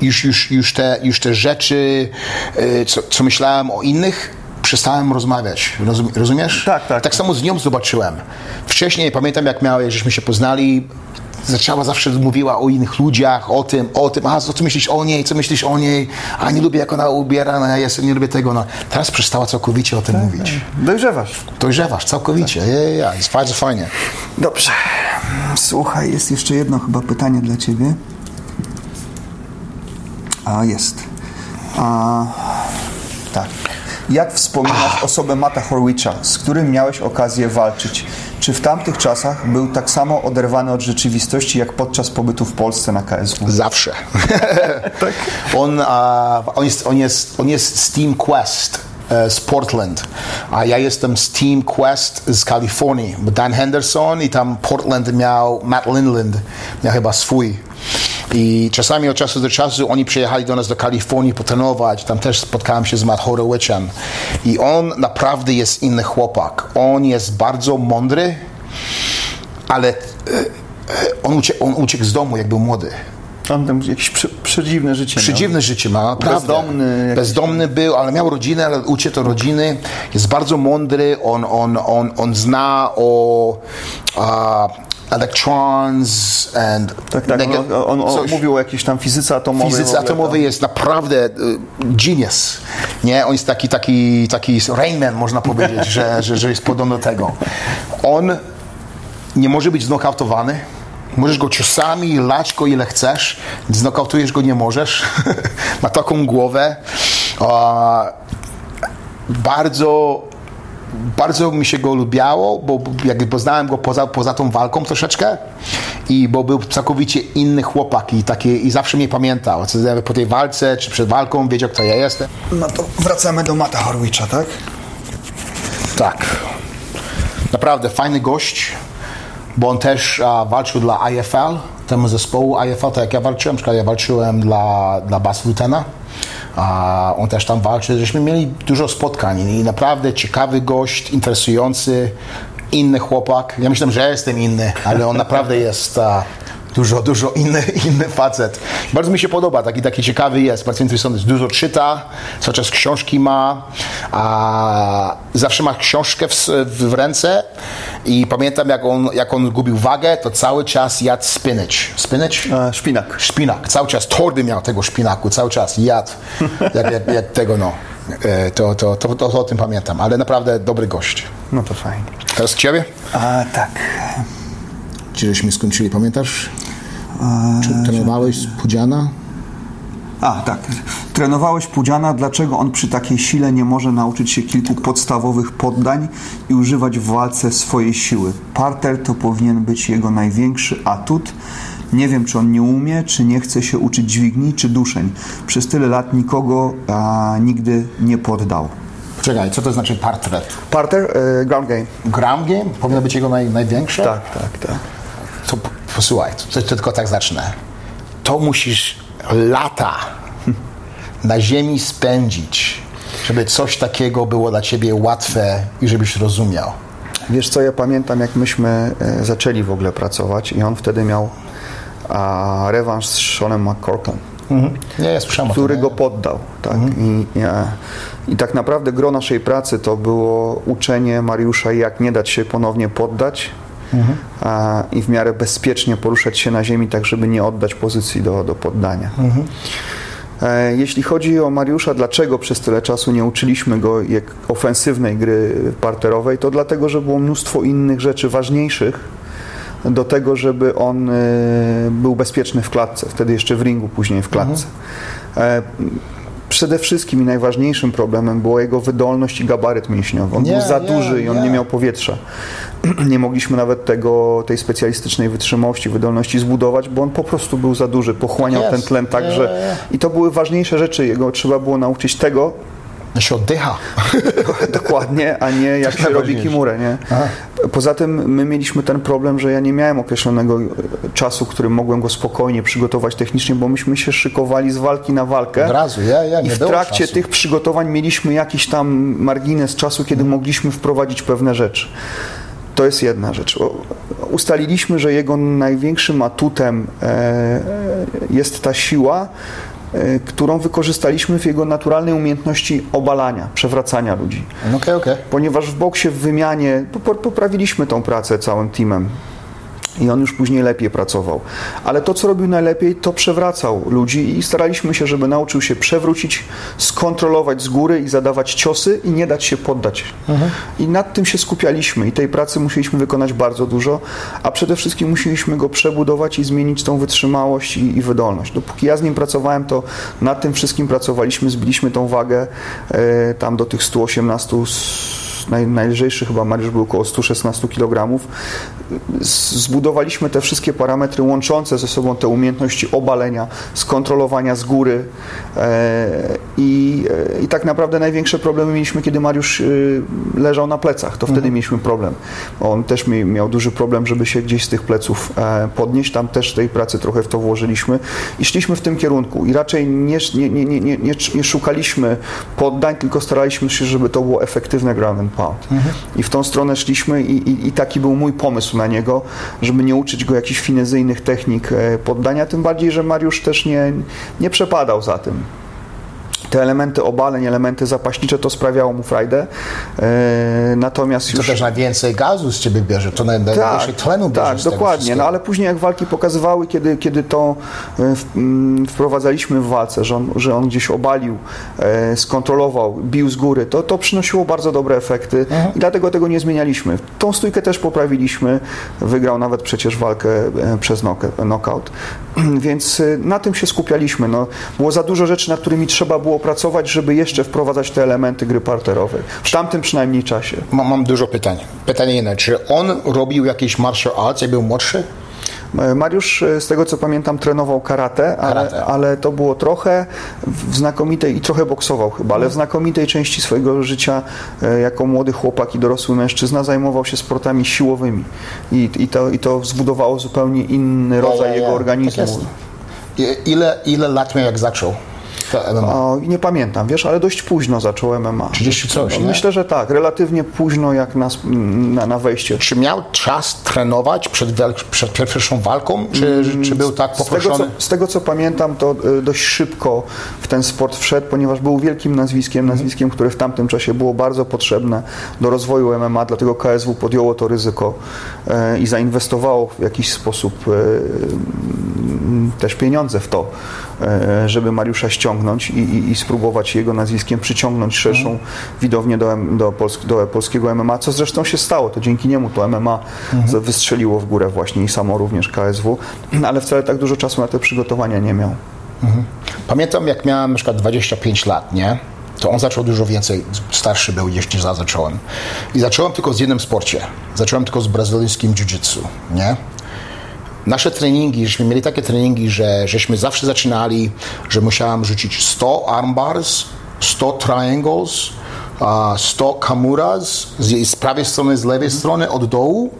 już, już, już, te, już te rzeczy, e, co, co myślałem o innych, przestałem rozmawiać. Rozum, rozumiesz? Tak, tak. Tak samo z nią zobaczyłem. Wcześniej pamiętam, jak miałem, żeśmy się poznali. Zaczęła zawsze mówiła o innych ludziach, o tym, o tym, a co myślisz o niej, co myślisz o niej, a nie lubię jak ona ubiera, no, ja nie lubię tego. No. Teraz przestała całkowicie o tym mówić. Dojrzewasz. Dojrzewasz całkowicie, ja, ja. jest bardzo fajnie. Dobrze. Słuchaj, jest jeszcze jedno chyba pytanie dla ciebie. A, jest. A, tak. Jak wspominasz osobę Mata Horwicza, z którym miałeś okazję walczyć? Czy w tamtych czasach był tak samo oderwany od rzeczywistości, jak podczas pobytu w Polsce na KSW? Zawsze. on, a, on, jest, on, jest, on jest z Team Quest e, z Portland, a ja jestem z Team Quest z Kalifornii. Dan Henderson i tam Portland miał Matt Lindland, miał chyba swój. I czasami od czasu do czasu oni przyjechali do nas do Kalifornii potrenować. Tam też spotkałem się z Matt Horowiczem. I on naprawdę jest inny chłopak. On jest bardzo mądry, ale e, e, on, ucie, on uciekł z domu, jak był młody. On tam jakieś przy, przedziwne życie miał. Przedziwne życie ma, naprawdę. Bezdomny jakiś. Bezdomny był, ale miał rodzinę, ale uciekł od rodziny. Jest bardzo mądry, on, on, on, on zna o uh, electrons and... Tak, tak. On, on, on mówił o jakiejś tam fizyce atomowej. Fizyce atomowej jest naprawdę y, genius. Nie? On jest taki, taki, taki Rainman, można powiedzieć, że, że, że jest podobny do tego. On nie może być znokautowany. Możesz go ciosami lać go ile chcesz, znokautujesz go nie możesz. Ma taką głowę. Bardzo bardzo mi się go lubiało, bo jakby poznałem go poza, poza tą walką troszeczkę i bo był całkowicie inny chłopak i, taki, i zawsze mnie pamiętał. Po tej walce czy przed walką wiedział, kto ja jestem. No to wracamy do Mata Horwicza, tak? Tak. Naprawdę fajny gość, bo on też a, walczył dla IFL, temu zespołu IFL, tak jak ja walczyłem, przykład ja walczyłem dla, dla Bas Lutena. A on też tam walczy. Żeśmy mieli dużo spotkań i naprawdę ciekawy gość, interesujący, inny chłopak. Ja myślałem, że jestem inny, ale on naprawdę jest dużo, dużo inny, inny facet. Bardzo mi się podoba, taki, taki ciekawy jest, bardzo interesujący, dużo czyta, cały czas książki ma, a zawsze ma książkę w, w ręce i pamiętam jak on, jak on gubił wagę, to cały czas jadł spinach. Spinach? E, szpinak. Szpinak, cały czas, torby miał tego szpinaku, cały czas jadł, jak, jak, jak tego no. To, to, to, to, to o tym pamiętam, ale naprawdę dobry gość. No to fajnie. Teraz ciebie? A, tak. Czy żeśmy skończyli, pamiętasz? Czy trenowałeś z Pudziana? A, tak. Trenowałeś Pudziana, dlaczego on przy takiej sile nie może nauczyć się kilku podstawowych poddań i używać w walce swojej siły? Parter to powinien być jego największy atut. Nie wiem, czy on nie umie, czy nie chce się uczyć dźwigni, czy duszeń. Przez tyle lat nikogo a, nigdy nie poddał. Czekaj, co to znaczy parter? Parter, e, ground game. Ground game? Powinno być jego naj, największe? Tak, tak, tak. Posłuchaj, to, to tylko tak zacznę. To musisz lata na ziemi spędzić, żeby coś takiego było dla ciebie łatwe i żebyś rozumiał. Wiesz co, ja pamiętam jak myśmy e, zaczęli w ogóle pracować i on wtedy miał a, rewanż z Seanem McCorkem. Mhm. Nie, ja który go poddał. Tak? Mhm. I, ja, I tak naprawdę gro naszej pracy to było uczenie Mariusza, jak nie dać się ponownie poddać, Mhm. A, i w miarę bezpiecznie poruszać się na ziemi, tak żeby nie oddać pozycji do, do poddania. Mhm. E, jeśli chodzi o Mariusza, dlaczego przez tyle czasu nie uczyliśmy go jak ofensywnej gry parterowej, to dlatego, że było mnóstwo innych rzeczy ważniejszych do tego, żeby on e, był bezpieczny w klatce, wtedy jeszcze w ringu, później w klatce. Mhm. Przede wszystkim i najważniejszym problemem była jego wydolność i gabaryt mięśniowy. On był za duży i on nie. nie miał powietrza. nie mogliśmy nawet tego, tej specjalistycznej wytrzymałości, wydolności zbudować, bo on po prostu był za duży, pochłaniał yes. ten tlen tak, że... I to były ważniejsze rzeczy. Jego trzeba było nauczyć tego, się oddycha. Dokładnie, a nie jak się robi kimurę, nie? Poza tym my mieliśmy ten problem, że ja nie miałem określonego czasu, którym mogłem go spokojnie przygotować technicznie, bo myśmy się szykowali z walki na walkę. Od razu, ja, ja, nie I w trakcie tych przygotowań mieliśmy jakiś tam margines czasu, kiedy mogliśmy wprowadzić pewne rzeczy. To jest jedna rzecz. Ustaliliśmy, że jego największym atutem e, jest ta siła, e, którą wykorzystaliśmy w jego naturalnej umiejętności obalania, przewracania ludzi. Okay, okay. Ponieważ w boksie w wymianie poprawiliśmy tą pracę całym teamem i on już później lepiej pracował. Ale to, co robił najlepiej, to przewracał ludzi i staraliśmy się, żeby nauczył się przewrócić, skontrolować z góry i zadawać ciosy i nie dać się poddać. Mhm. I nad tym się skupialiśmy i tej pracy musieliśmy wykonać bardzo dużo, a przede wszystkim musieliśmy go przebudować i zmienić tą wytrzymałość i, i wydolność. Dopóki ja z nim pracowałem, to nad tym wszystkim pracowaliśmy, zbiliśmy tą wagę e, tam do tych 118 naj, najlżejszy chyba Mariusz był około 116 kg. Zbudowaliśmy te wszystkie parametry łączące ze sobą te umiejętności obalenia, skontrolowania z góry e, i, e, i tak naprawdę największe problemy mieliśmy, kiedy Mariusz e, leżał na plecach. To wtedy mhm. mieliśmy problem. On też miał duży problem, żeby się gdzieś z tych pleców podnieść. Tam też tej pracy trochę w to włożyliśmy i szliśmy w tym kierunku. I raczej nie, nie, nie, nie, nie, nie szukaliśmy poddań, tylko staraliśmy się, żeby to było efektywne ground Mhm. I w tą stronę szliśmy i, i, i, taki był mój pomysł na niego, żeby nie uczyć go jakichś finezyjnych technik e, poddania, tym bardziej, że Mariusz też nie, nie przepadał za tym te elementy obaleń, elementy zapaśnicze, to sprawiało mu frajdę. E, natomiast to już... też najwięcej gazu z ciebie bierze, to najwięcej tak, tlenu bierze Tak, dokładnie, no ale później jak walki pokazywały, kiedy, kiedy to e, mm, wprowadzaliśmy w walce, że on, że on gdzieś obalił, e, skontrolował, bił z góry, to, to przynosiło bardzo dobre efekty mhm. i dlatego tego nie zmienialiśmy. Tą stójkę też poprawiliśmy, wygrał nawet przecież walkę przez knockout, więc na tym się skupialiśmy. No, było za dużo rzeczy, nad którymi trzeba było popracować, żeby jeszcze wprowadzać te elementy gry parterowej. W tamtym przynajmniej czasie. Mam, mam dużo pytań. Pytanie jedno, czy on robił jakieś martial arts, jak był młodszy? E, Mariusz, e, z tego co pamiętam, trenował karate, ale, Karate. ale to było trochę w znakomitej, i trochę boksował chyba, ale w znakomitej części swojego życia e, jako młody chłopak i dorosły mężczyzna zajmował się sportami siłowymi. I, i, to, i to zbudowało zupełnie inny rodzaj ja, jego ja. organizmu. Tak jest. I- ile, ile lat miał, jak zaczął? O, nie pamiętam, wiesz, ale dość późno zacząłem MMA. 30 coś, nie? Myślę, że tak, relatywnie późno jak na, na, na wejście. Czy miał czas trenować przed, przed pierwszą walką, czy, czy był tak Z tego, co, poproszony? z tego co pamiętam, to y, dość szybko w ten sport wszedł, ponieważ był wielkim nazwiskiem, nazwiskiem, które w tamtym czasie było bardzo potrzebne do rozwoju MMA, dlatego KSW podjęło to ryzyko e, i zainwestowało w jakiś sposób m, też pieniądze w to, żeby Mariusza ściągnąć i, i, i spróbować jego nazwiskiem przyciągnąć szerszą widownię do, do, Pols- do polskiego MMA, co zresztą się stało. To dzięki niemu to MMA z- wystrzeliło w górę właśnie i samo również KSW, ale wcale tak dużo czasu na te przygotowania nie miał. Pamiętam, jak miałem na przykład 25 lat, nie? To on zaczął dużo więcej, starszy był niż niż ja zacząłem. I zacząłem tylko z jednym sporcie. Zacząłem tylko z brazylijskim jiu-jitsu, nie? Nasze treningi, żeśmy mieli takie treningi, że żeśmy zawsze zaczynali, że musiałem rzucić 100 armbars, 100 triangles, a 100 kamuras z, z prawej strony, z lewej strony, od dołu.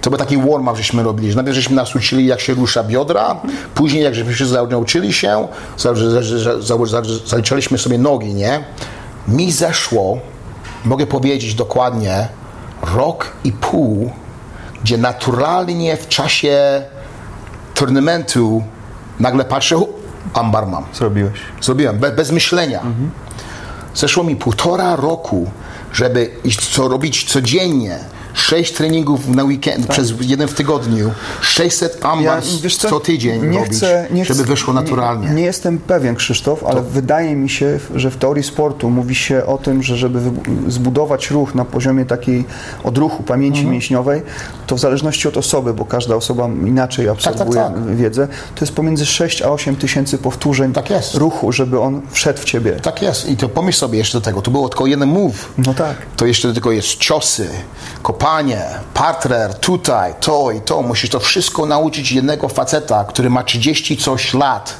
To był taki warm-up, żeśmy robili. że Najpierw żeśmy nas uczyli, jak się rusza biodra, później jak żeśmy się nauczyli się, za- za- za- za- za- zaliczaliśmy sobie nogi, nie? Mi zeszło, mogę powiedzieć dokładnie, rok i pół, gdzie naturalnie w czasie turnamentu nagle patrzę, "U, ambar mam. Zrobiłeś. Zrobiłem, be, bez myślenia. Zeszło mi półtora roku, żeby iść, co robić codziennie. Sześć treningów na weekend, przez jeden w tygodniu, 600 ambars wiesz co, co tydzień nie robić, chcę, nie żeby chcę- wyszło naturalnie. Nie, nie jestem pewien, Krzysztof, ale wydaje mi się, że w teorii sportu mówi się o tym, że żeby zbudować ruch na poziomie takiej odruchu pamięci Mhm. mięśniowej, to w zależności od osoby, bo każda osoba inaczej absorbuje tak. wiedzę, to jest pomiędzy 6 a 8 tysięcy powtórzeń Tak ruchu, żeby on wszedł w ciebie. Tak jest. I to pomyśl sobie jeszcze do tego, to było tylko jeden move. No tak. To jeszcze tylko jest ciosy, kopanie, partner, tutaj, to i to. Musisz to wszystko nauczyć jednego faceta, który ma 30 coś lat,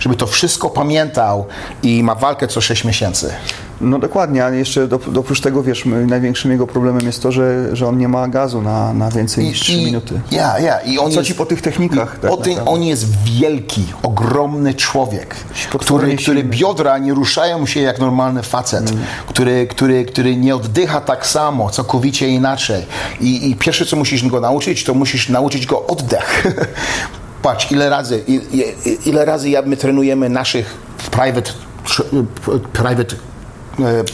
żeby to wszystko pamiętał i ma walkę co 6 miesięcy. No dokładnie, a jeszcze do, oprócz tego, wiesz, największym jego problemem jest to, że, że on nie ma gazu na, na więcej niż 3 minuty. Ja, ja. I on Co jest, ci po tych technikach? tak o tym, on jest wielki, ogromny człowiek, który, który biodra nie ruszają się jak normalny facet, Mm. który, który, który nie oddycha tak samo, całkowicie inaczej. I, I pierwsze, co musisz go nauczyć, to musisz nauczyć go oddech. Patrz, ile razy, i- i- ile razy ja- my trenujemy naszych private, private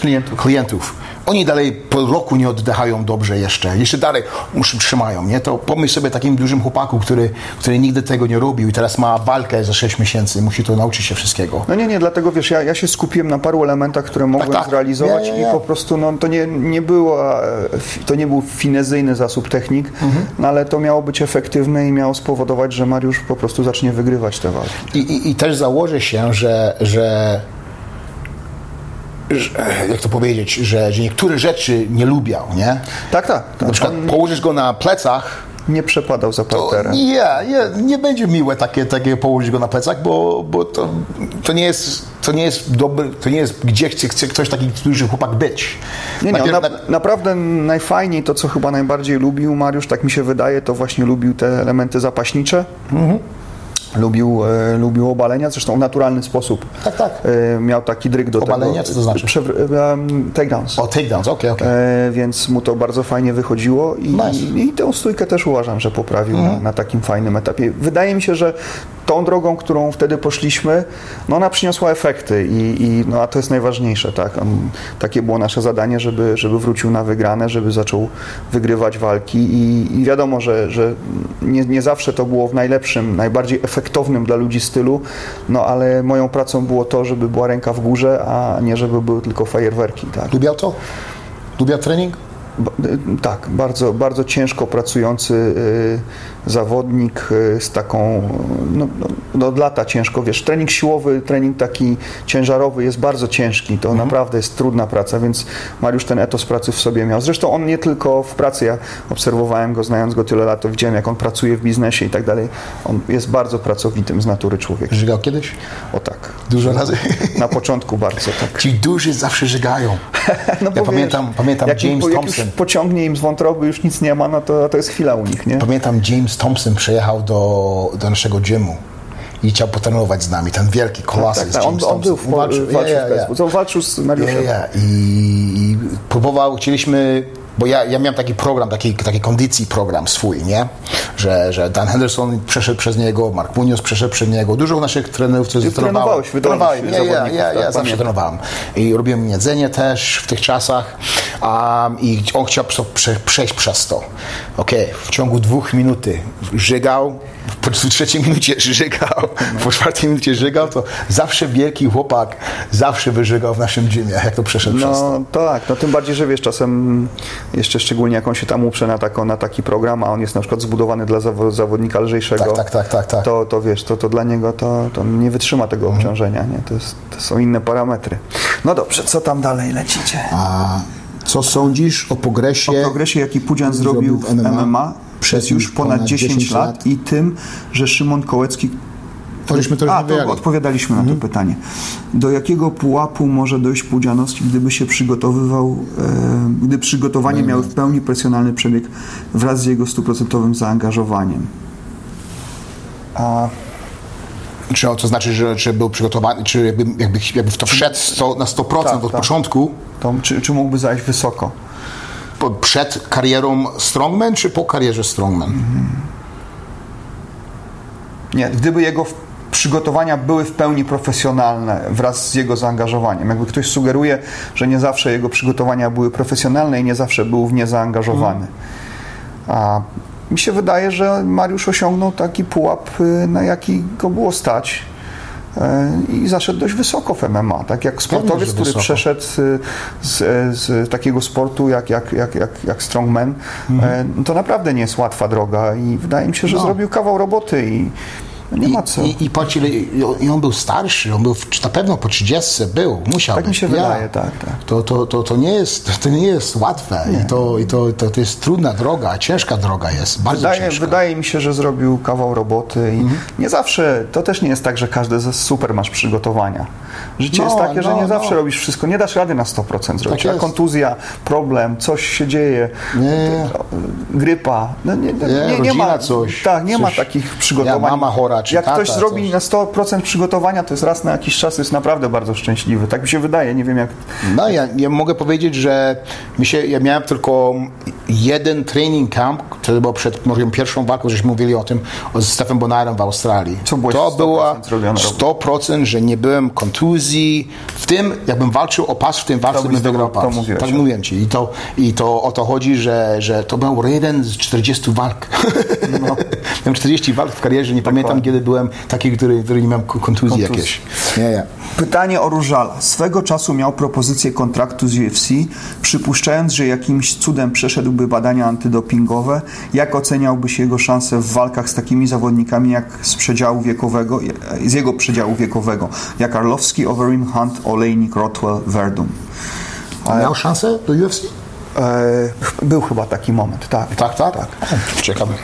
Klientów. klientów. Oni dalej po roku nie oddychają dobrze jeszcze. Jeszcze dalej muszą trzymają, nie? To pomyśl sobie takim dużym chłopaku, który, który nigdy tego nie robił i teraz ma walkę za 6 miesięcy. Musi to nauczyć się wszystkiego. No nie, nie, dlatego wiesz, ja, ja się skupiłem na paru elementach, które mogłem tak. zrealizować Ja, ja, ja. i po prostu no, to, nie, nie było, e, to nie był finezyjny zasób technik, Mhm. no, ale to miało być efektywne i miało spowodować, że Mariusz po prostu zacznie wygrywać te walki. I, i, i też założę się, że, że jak to powiedzieć, że, że niektóre rzeczy nie lubiał, nie? Tak, tak. tak. Na przykład położysz go na plecach, nie przepadał za to parterem. nie, nie, nie będzie miłe takie, takie położyć go na plecach, bo, bo to, to nie jest, to nie jest dobry, to nie jest gdzie chce, chce ktoś taki duży chłopak być. Nie, nie, Najpierw na, na- naprawdę najfajniej to, co chyba najbardziej lubił Mariusz, tak mi się wydaje, to właśnie lubił te elementy zapaśnicze. Mhm. Lubił, e, lubił obalenia, zresztą w naturalny sposób. Tak, tak. E, miał taki dryg do Obalenia? tego. Co to znaczy? Przewr- e, takedowns. O, takedowns, okej, okej. E, więc mu to bardzo fajnie wychodziło i, Nice. i, tę stójkę też uważam, że poprawił na, na takim fajnym etapie. Wydaje mi się, że tą drogą, którą wtedy poszliśmy, no ona przyniosła efekty i, i no, a to jest najważniejsze, tak? On, takie było nasze zadanie, żeby, żeby wrócił na wygrane, żeby zaczął wygrywać walki i, i wiadomo, że, że nie, nie zawsze to było w najlepszym, najbardziej efektownym dla ludzi stylu, no ale moją pracą było to, żeby była ręka w górze, a nie żeby były tylko fajerwerki, tak? Lubiał to? Lubiał trening? B- y, Tak, bardzo, bardzo ciężko pracujący y, zawodnik y, z taką, no, no, no od lata ciężko, wiesz, trening siłowy, trening taki ciężarowy jest bardzo ciężki, to naprawdę jest trudna praca, więc Mariusz ten etos pracy w sobie miał. Zresztą on nie tylko w pracy, ja obserwowałem go, znając go tyle lat, to widziałem jak on pracuje w biznesie i tak dalej. On jest bardzo pracowitym z natury człowiek. Żygał kiedyś? O tak. Dużo razy? Na początku bardzo, tak. Ci duży zawsze żygają. No ja pamiętam, pamiętam jak, James jak Thompson. już pociągnie im z wątroby, już nic nie ma, no to, to jest chwila u nich, nie? Pamiętam James Thompson przyjechał do, do naszego gymu i chciał potrenować z nami. Ten wielki kolasyk Tak, tak, on, James on był Thompson. w, Walczył- walczył, walczył w ja, ja. Facebooku. Co, walczył z Mariuszem. I, I próbował, chcieliśmy, bo ja, ja miałem taki program, taki, taki kondycji program swój, nie? Że, że Dan Henderson przeszedł przez niego, Mark Munoz przeszedł przez niego. Dużo naszych trenerów, którzy Ty trenowałeś trenowałem. Ja, ja, ja, tak, ja zawsze trenowałem. I robiłem jedzenie też w tych czasach um, i on chciał prze, prze, przejść przez to. Okej, w ciągu dwóch minut żygał, po trzeciej minucie żygał, po czwartej minucie żygał, to zawsze wielki chłopak zawsze wyżygał w naszym gymie, jak to przeszedł przez to. No tak, no tym bardziej, że wiesz, czasem jeszcze szczególnie jak on się tam uprze na, tako, na taki program, a on jest na przykład zbudowany dla zawo- zawodnika lżejszego, Tak, tak, tak, tak, tak. To, to wiesz, to, to dla niego to, to nie wytrzyma tego Mhm. obciążenia, nie? To, jest, to są inne parametry. No dobrze, co tam dalej lecicie? A co sądzisz o progresie? O progresie, jaki Pudzian zrobił w MMA, przez już ponad 10 lat i tym, że Szymon Kołecki To żeśmy to już A, to odpowiadaliśmy na to pytanie. Do jakiego pułapu może dojść Pudzianowski, gdyby się przygotowywał, e, gdy przygotowanie miały w pełni profesjonalny przebieg wraz z jego stuprocentowym zaangażowaniem? A Czy to znaczy, że, że był przygotowany, czy jakby, jakby, jakby w to wszedł 100, na 100% Tak, od tak. początku, to, czy, czy mógłby zajść wysoko? Przed karierą strongman, czy po karierze strongman? Nie, gdyby jego przygotowania były w pełni profesjonalne wraz z jego zaangażowaniem. Jakby ktoś sugeruje, że nie zawsze jego przygotowania były profesjonalne i nie zawsze był w nie zaangażowany. A mi się wydaje, że Mariusz osiągnął taki pułap, y, na jaki go było stać. Y, I zaszedł dość wysoko w MMA. Tak jak sportowiec, który wysoko. przeszedł y, z, z takiego sportu jak, jak, jak, jak, jak Strongman, y, to naprawdę nie jest łatwa droga i wydaje mi się, że No. zrobił kawał roboty i nie ma co. I, i, ile, i on był starszy, on był na pewno po 30 był, musiał Tak mi być. się wydaje, tak, tak. To, to, to, to, nie jest, to nie jest łatwe i, to, i to, to, to jest trudna droga, ciężka droga jest, bardzo Wydaje, ciężka. wydaje mi się, że zrobił kawał roboty i Mhm. nie zawsze, to też nie jest tak, że każdy ze super masz przygotowania. Życie No, jest takie, że no, nie zawsze no. robisz wszystko, nie dasz rady na 100% zrobić. Tak a kontuzja, problem, coś się dzieje, Nie. grypa, no nie, nie, nie, ma, coś, tak, nie ma coś. takich przygotowań. Ja, mama chora, czy Jak tata, ktoś zrobi coś. na 100% przygotowania, to jest raz na jakiś czas, jest naprawdę bardzo szczęśliwy. Tak mi się wydaje, nie wiem jak... No, ja, ja mogę powiedzieć, że mi się, ja miałem tylko jeden training camp, który był przed moją pierwszą walką, żeśmy mówili o tym, z Stephen Bonarem w Australii. Co było to 100% była zrobione robota. 100%, że nie byłem kontuzji. W tym, jakbym walczył o pas, w tym walce bym wygrał pas. tak tak. mówiłem ci. I to, I to o to chodzi, że, że to był jeden z 40 walk. No. Miałem 40 walk w karierze, nie pamiętam kiedy byłem taki, który, który nie miałem kontuzji, Kontuzji. jakieś. Nie, nie. Pytanie o Różala. Swego czasu miał propozycję kontraktu z UFC, przypuszczając, że jakimś cudem przeszedłby badania antydopingowe. Jak oceniałbyś jego szanse w walkach z takimi zawodnikami jak z przedziału wiekowego, z jego przedziału wiekowego, jak Arlowski, Overeem, Hunt, Olejnik, Rotwell, Verdum? Miał szansę do UFC? E, był chyba taki moment, tak. Tak, tak? tak. Ciekawe.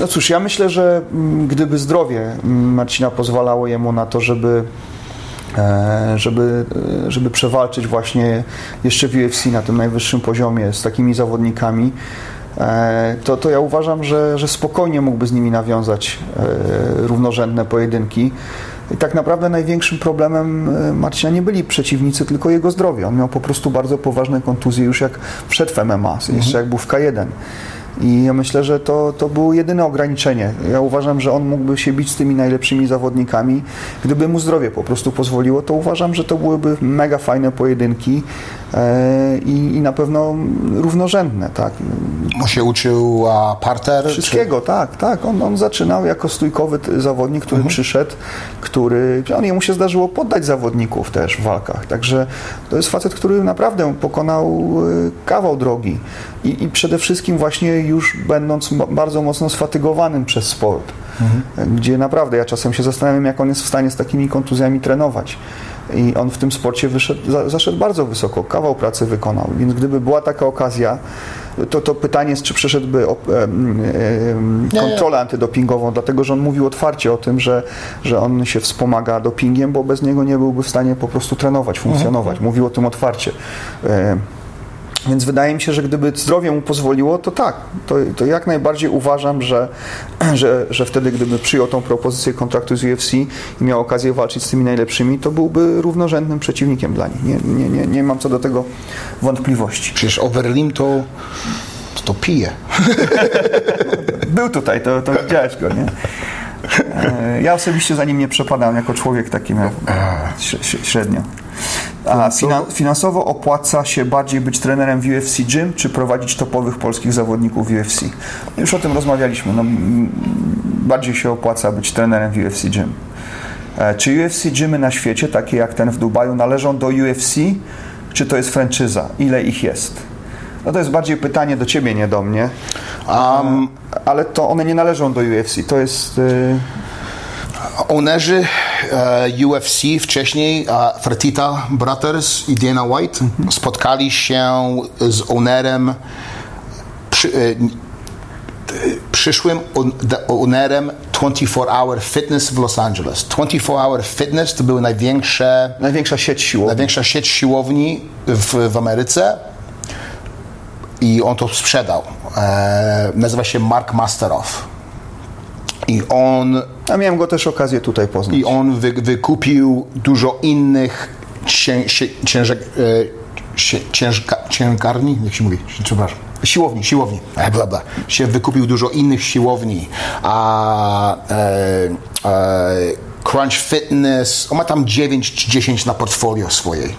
No cóż, ja myślę, że mm, gdyby zdrowie mm, Marcina pozwalało jemu na to, żeby e, żeby, e, żeby przewalczyć właśnie jeszcze w UFC na tym najwyższym poziomie z takimi zawodnikami, to, to ja uważam, że, że spokojnie mógłby z nimi nawiązać równorzędne pojedynki. I tak naprawdę największym problemem e, Marcina nie byli przeciwnicy, tylko jego zdrowie. On miał po prostu bardzo poważne kontuzje już jak wszedł w MMA, jeszcze jak był w K1. I ja myślę, że to, to było jedyne ograniczenie. Ja uważam, że on mógłby się bić z tymi najlepszymi zawodnikami. Gdyby mu zdrowie po prostu pozwoliło, to uważam, że to byłyby mega fajne pojedynki. E, i, i na pewno równorzędne, tak. On się uczył a, parter? Wszystkiego, czy... tak, tak. On, on zaczynał jako stójkowy zawodnik, który mhm. przyszedł, który, on jemu się zdarzyło poddać zawodników też w walkach, także to jest facet, który naprawdę pokonał e, kawał drogi i, i przede wszystkim właśnie już będąc bardzo mocno sfatygowanym przez sport, mhm. gdzie naprawdę ja czasem się zastanawiam, jak on jest w stanie z takimi kontuzjami trenować. I on w tym sporcie wyszedł, za, zaszedł bardzo wysoko, kawał pracy wykonał. Więc gdyby była taka okazja, to, to pytanie jest, czy przeszedłby o, e, e, kontrolę antydopingową, dlatego że on mówił otwarcie o tym, że, że on się wspomaga dopingiem, bo bez niego nie byłby w stanie po prostu trenować, funkcjonować. Mhm. Mówił o tym otwarcie. E, więc wydaje mi się, że gdyby zdrowie mu pozwoliło, to tak, to, to jak najbardziej uważam, że, że, że wtedy, gdyby przyjął tą propozycję kontraktu z UFC i miał okazję walczyć z tymi najlepszymi, to byłby równorzędnym przeciwnikiem dla nich. Nie, nie, nie, nie mam co do tego wątpliwości. Przecież Overlim to, to, to pije. Był tutaj, to, to widziałeś go, nie? E, ja osobiście za nim nie przepadam, jako człowiek taki miał średnio. A finansowo opłaca się bardziej być trenerem w UFC Gym, czy prowadzić topowych polskich zawodników w UFC? Już o tym rozmawialiśmy. No, bardziej się opłaca być trenerem w UFC Gym. E, czy UFC Gymy na świecie, takie jak ten w Dubaju, należą do UFC, czy to jest franczyza? Ile ich jest? No to jest bardziej pytanie do ciebie, nie do mnie. Um, ale to one nie należą do UFC. To jest. Y Onerzy e, UFC wcześniej, Fertita Brothers i Dana White mhm. spotkali się z ownerem przy, e, przyszłym ownerem 24 Hour Fitness w Los Angeles. 24 Hour Fitness to były największe... Największa sieć siłowni. Największa sieć siłowni w, w Ameryce i on to sprzedał. E, nazywa się Mark Masteroff. I on. A miałem go też okazję tutaj poznać. I on wy, wykupił dużo innych cię, ciężar, e, ciężarni, jak się mówi, przepraszam. Siłowni. Siłowni, e, bla, bla. Się wykupił dużo innych siłowni. A e, e, Crunch Fitness, on ma tam 9 czy 10 na portfolio swojej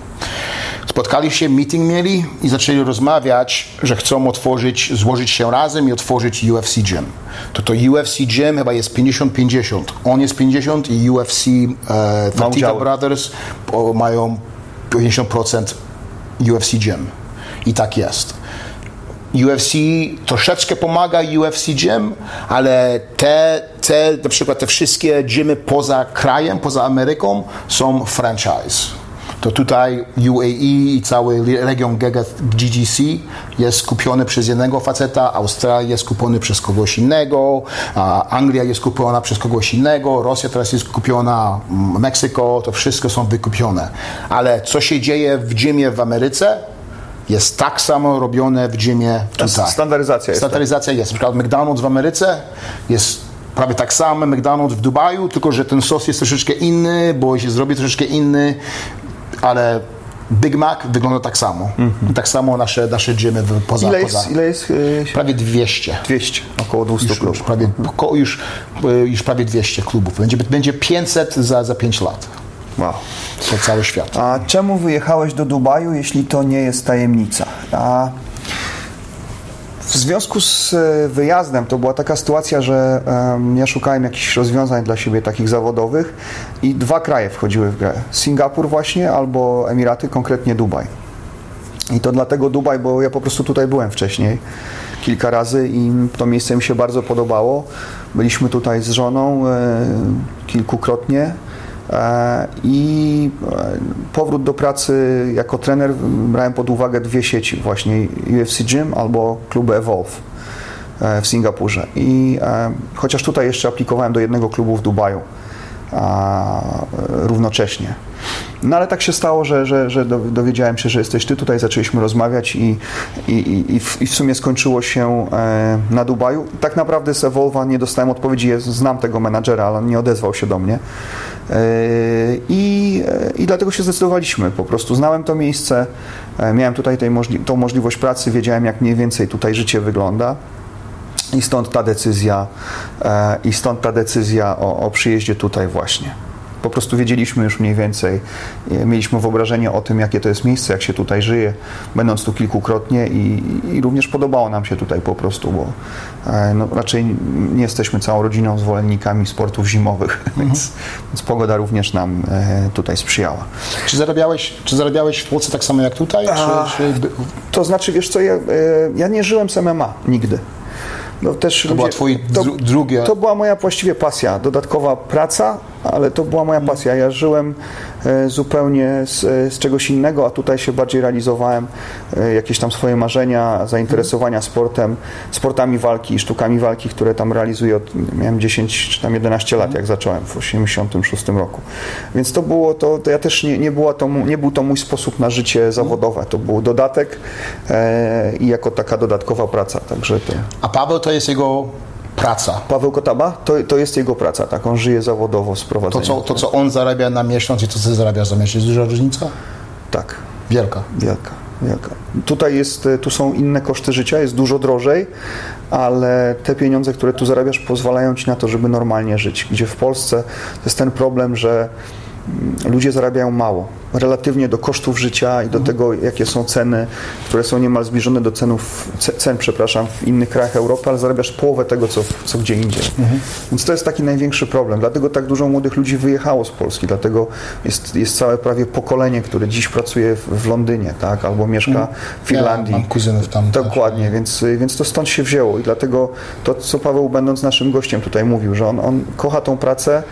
spotkali się, meeting mieli i zaczęli rozmawiać, że chcą otworzyć, złożyć się razem i otworzyć UFC Gym. To to UFC Gym chyba jest 50-50. On jest 50 i UFC e, Brothers o, mają 50% UFC Gym. I tak jest. UFC troszeczkę pomaga UFC Gym, ale te, te, na przykład te wszystkie gymy poza krajem, poza Ameryką są franchise to tutaj UAE i cały region GGC jest skupiony przez jednego faceta, Australia jest kupiony przez kogoś innego, Anglia jest kupiona przez kogoś innego, Rosja teraz jest kupiona, mm, Meksyko, to wszystko są wykupione. Ale co się dzieje w gymie w Ameryce, jest tak samo robione w gymie tutaj. Standaryzacja jest. Standaryzacja jest. Na przykład McDonald's w Ameryce jest prawie tak samo McDonald's w Dubaju, tylko że ten sos jest troszeczkę inny, bo się zrobi troszeczkę inny ale Big Mac wygląda tak samo. Mm-hmm. Tak samo nasze, nasze gymy poza... Ile jest? Poza, ile jest yy, prawie 200. 200, około 200 już, klubów. Już prawie, mm-hmm. już, y, już prawie 200 klubów. Będzie, będzie 500 za, za 5 lat. Wow. To cały świat. A czemu wyjechałeś do Dubaju, jeśli to nie jest tajemnica? A w związku z e, wyjazdem to była taka sytuacja, że ja szukałem jakichś rozwiązań dla siebie takich zawodowych i dwa kraje wchodziły w grę. Singapur właśnie albo Emiraty, konkretnie Dubaj. I to dlatego Dubaj, bo ja po prostu tutaj byłem wcześniej kilka razy i to miejsce mi się bardzo podobało. Byliśmy tutaj z żoną e, kilkukrotnie I e, powrót do pracy jako trener brałem pod uwagę dwie sieci, właśnie UFC Gym albo kluby Evolve e, w Singapurze. I chociaż tutaj jeszcze aplikowałem do jednego klubu w Dubaju równocześnie. No ale tak się stało, że, że, że dowiedziałem się, że jesteś ty, tutaj zaczęliśmy rozmawiać i, i, i, w, i w sumie skończyło się na Dubaju. Tak naprawdę z Evolva nie dostałem odpowiedzi, znam tego menadżera, ale on nie odezwał się do mnie. I, I dlatego się zdecydowaliśmy. Po prostu znałem to miejsce, e, miałem tutaj tej możli tą możliwość pracy, wiedziałem jak mniej więcej tutaj życie wygląda. I stąd ta decyzja, e, i stąd ta decyzja o, o przyjeździe tutaj właśnie. Po prostu wiedzieliśmy już mniej więcej, e, mieliśmy wyobrażenie o tym, jakie to jest miejsce, jak się tutaj żyje, będąc tu kilkukrotnie i, i również podobało nam się tutaj po prostu, bo e, no, raczej nie jesteśmy całą rodziną zwolennikami sportów zimowych, mhm. więc, więc, pogoda również nam e, tutaj sprzyjała. Czy zarabiałeś, czy zarabiałeś w Polsce tak samo jak tutaj? A, czy, czy... To znaczy, wiesz co, ja, ja nie żyłem z MMA nigdy. No, też to ludzie, była twój to, drugie... To była moja właściwie pasja, dodatkowa praca, ale to była moja pasja. Ja żyłem e, zupełnie z, e, z, czegoś innego, a tutaj się bardziej realizowałem e, jakieś tam swoje marzenia, zainteresowania sportem, sportami walki i sztukami walki, które tam realizuję od, miałem 10 czy tam 11 lat, jak zacząłem w 86 roku. Więc to było to, to ja też nie, nie, była to, nie był to mój sposób na życie zawodowe. To był dodatek e, i jako taka dodatkowa praca. Także to... A Paweł to jest jego praca. Paweł Kotaba, to, to jest jego praca, tak, on żyje zawodowo z prowadzenia. To co, to, co on zarabia na miesiąc i to, co ty zarabiasz za miesiąc, jest duża różnica? Tak. Wielka. Wielka. Wielka. Tutaj jest, tu są inne koszty życia, jest dużo drożej, ale te pieniądze, które tu zarabiasz, pozwalają ci na to, żeby normalnie żyć. Gdzie w Polsce to jest ten problem, że ludzie zarabiają mało relatywnie do kosztów życia i do tego, jakie są ceny, które są niemal zbliżone do cenów, cen, przepraszam, w innych krajach Europy, ale zarabiasz połowę tego, co, co gdzie indziej. Mhm. Więc to jest taki największy problem. Dlatego tak dużo młodych ludzi wyjechało z Polski. Dlatego jest, jest całe prawie pokolenie, które dziś pracuje w, w Londynie, tak, albo mieszka mhm. w Irlandii. Ja mam kuzynów tam. Dokładnie, więc, więc to stąd się wzięło i dlatego to, co Paweł będąc naszym gościem tutaj mówił, że on, on kocha tą pracę,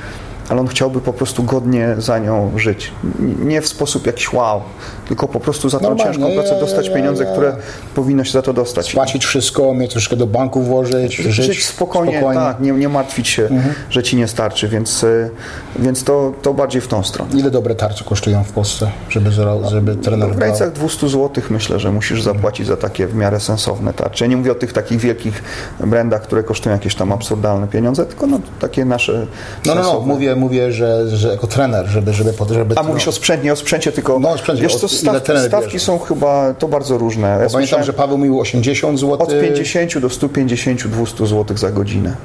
ale on chciałby po prostu godnie za nią żyć. Nie w sposób jakiś wow, tylko po prostu za tą Normalnie, ciężką pracę dostać pieniądze, które powinno się za to dostać. Spłacić wszystko, mieć troszkę do banku włożyć, żyć, żyć spokojnie, spokojnie, tak, nie, nie martwić się, mhm. że ci nie starczy, więc, y, więc to, to bardziej w tą stronę. Ile dobre tarcze kosztują w Polsce, żeby, żeby trener W granicach 200 zł myślę, że musisz zapłacić za takie w miarę sensowne tarcze. Ja nie mówię o tych takich wielkich brandach, które kosztują jakieś tam absurdalne pieniądze, tylko no, takie nasze No, no, no, mówię, mówię że, że jako trener, żeby... żeby, żeby A mówisz o sprzęcie, o sprzęcie tylko... No, o sprzęcie. Wiesz co, staw, stawki bierze? są chyba to bardzo różne. Ja pamiętam, że Paweł mówił 80 zł. Od 50 do 150, 200 zł za godzinę.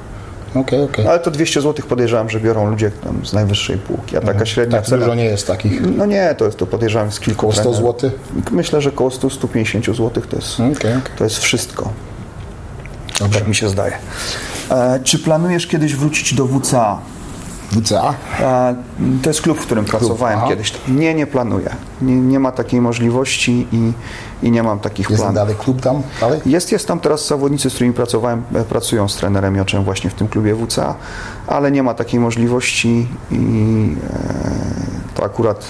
Okay, okay. Ale to 200 zł podejrzewam, że biorą ludzie tam z najwyższej półki, a taka mhm. średnia tak cena... dużo nie jest takich? No nie, to, jest, to podejrzewam z kilku... Około 100 zł? Myślę, że około 100-150 zł to jest, okay, to jest wszystko. Dobrze. Tak mi się zdaje. E, czy planujesz kiedyś wrócić do WCA? WCA? To jest klub, w którym klub, pracowałem aha. kiedyś. Nie, nie planuję. Nie, nie ma takiej możliwości i, i nie mam takich jest planów. Jest dalej klub tam? Dalej? Jest, jest tam teraz zawodnicy, z którymi pracowałem, e, pracują z trenerem Joczem właśnie w tym klubie WCA, ale nie ma takiej możliwości i e, to akurat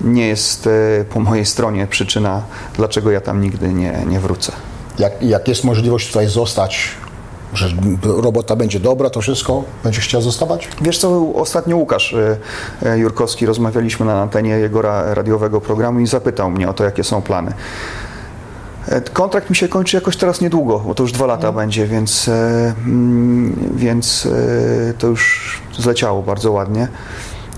nie jest e, po mojej stronie przyczyna, dlaczego ja tam nigdy nie, nie wrócę. Jak, jak jest możliwość tutaj zostać że robota będzie dobra, to wszystko będzie chciał zostawać? Wiesz co, ostatnio Łukasz y, y, Jurkowski, rozmawialiśmy na antenie jego radiowego programu i zapytał mnie o to, jakie są plany. E, kontrakt mi się kończy jakoś teraz niedługo, bo to już dwa lata mhm. będzie, więc, e, mm, więc e, to już zleciało bardzo ładnie.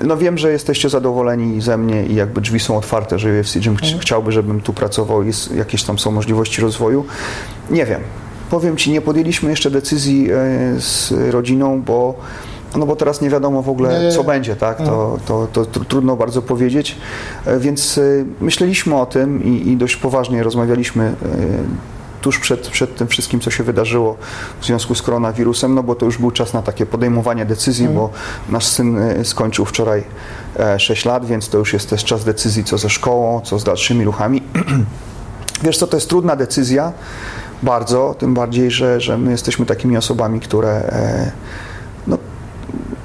No wiem, że jesteście zadowoleni ze mnie i jakby drzwi są otwarte, że UFC Gym mhm. chciałby, żebym tu pracował i jakieś tam są możliwości rozwoju. Nie wiem. Powiem Ci, nie podjęliśmy jeszcze decyzji e, z rodziną, bo no bo teraz nie wiadomo w ogóle, co będzie, tak? To, to, to, to, trudno bardzo powiedzieć. E, więc e, myśleliśmy o tym i, i dość poważnie rozmawialiśmy tuż przed, przed tym wszystkim, co się wydarzyło w związku z koronawirusem, no bo to już był czas na takie podejmowanie decyzji, bo nasz syn skończył wczoraj 6 lat, więc to już jest też czas decyzji, co ze szkołą, co z dalszymi ruchami. Wiesz co, to jest trudna decyzja, bardzo, tym bardziej, że, że my jesteśmy takimi osobami, które e, no,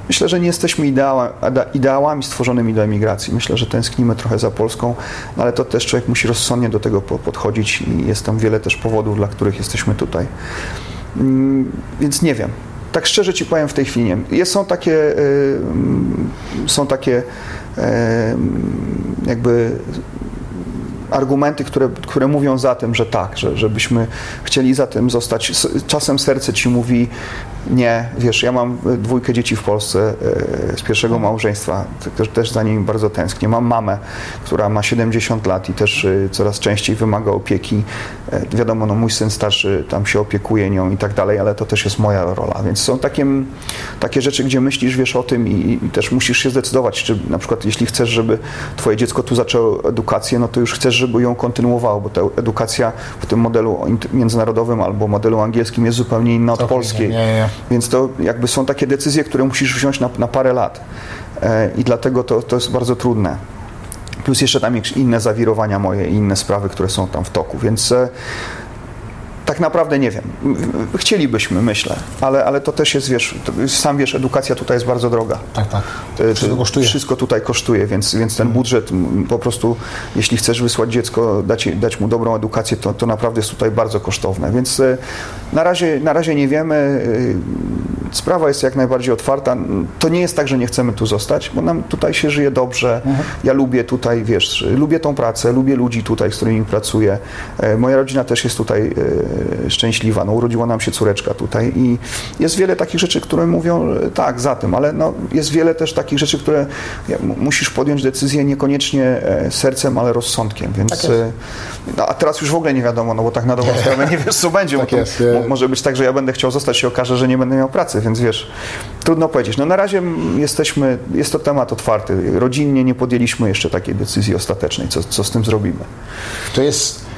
myślę, że nie jesteśmy ideała, ideałami stworzonymi do emigracji. Myślę, że tęsknimy trochę za Polską, no, ale to też człowiek musi rozsądnie do tego podchodzić i jest tam wiele też powodów, dla których jesteśmy tutaj. Mm, więc nie wiem. Tak szczerze Ci powiem w tej chwili nie. Jest, są takie, y, są takie y, jakby argumenty, które, które mówią za tym, że tak, że, żebyśmy chcieli za tym zostać. Czasem serce ci mówi, Nie, wiesz, ja mam e, dwójkę dzieci w Polsce e, z pierwszego małżeństwa, też, też za nimi bardzo tęsknię. Mam mamę, która ma 70 lat i też e, coraz częściej wymaga opieki. Wiadomo, no, mój syn starszy tam się opiekuje nią i tak dalej, ale to też jest moja rola, więc są takie, takie rzeczy, gdzie myślisz, wiesz o tym i, i też musisz się zdecydować, czy na przykład jeśli chcesz, żeby twoje dziecko tu zaczęło edukację, no to już chcesz, żeby ją kontynuowało, bo ta edukacja w tym modelu międzynarodowym albo modelu angielskim jest zupełnie inna od polskiej. nie, nie. Więc to jakby są takie decyzje, które musisz wziąć na, na parę lat. E, I dlatego to, to jest bardzo trudne. Plus jeszcze tam jakieś inne zawirowania moje inne sprawy, które są tam w toku. Więc e, tak naprawdę nie wiem. Chcielibyśmy, myślę, ale, ale to też jest, wiesz, sam wiesz, edukacja tutaj jest bardzo droga. Tak, tak. Wszystko kosztuje. Wszystko tutaj kosztuje, więc, więc ten budżet po prostu, jeśli chcesz wysłać dziecko, dać, dać mu dobrą edukację, to, to naprawdę jest tutaj bardzo kosztowne. Więc e, na razie, na razie nie wiemy. e, Sprawa jest jak najbardziej otwarta. To nie jest tak, że nie chcemy tu zostać, bo nam tutaj się żyje dobrze. Ja lubię tutaj, wiesz, lubię tą pracę, lubię ludzi tutaj, z którymi pracuję. E, Moja rodzina też jest tutaj szczęśliwa. No, urodziła nam się córeczka tutaj i jest wiele takich rzeczy, które mówią że tak, za tym, ale no, jest wiele też takich rzeczy, które musisz podjąć decyzję niekoniecznie e, sercem, ale rozsądkiem, więc Tak e, no, a teraz już w ogóle nie wiadomo, no bo tak na dobrą sprawę nie wiesz co będzie, Tak jest, mo- może być tak, że ja będę chciał zostać się okaże, że nie będę miał pracy, więc wiesz, trudno powiedzieć. No na razie jesteśmy, jest to temat otwarty. Rodzinnie nie podjęliśmy jeszcze takiej decyzji ostatecznej, co, co z tym zrobimy. To jest.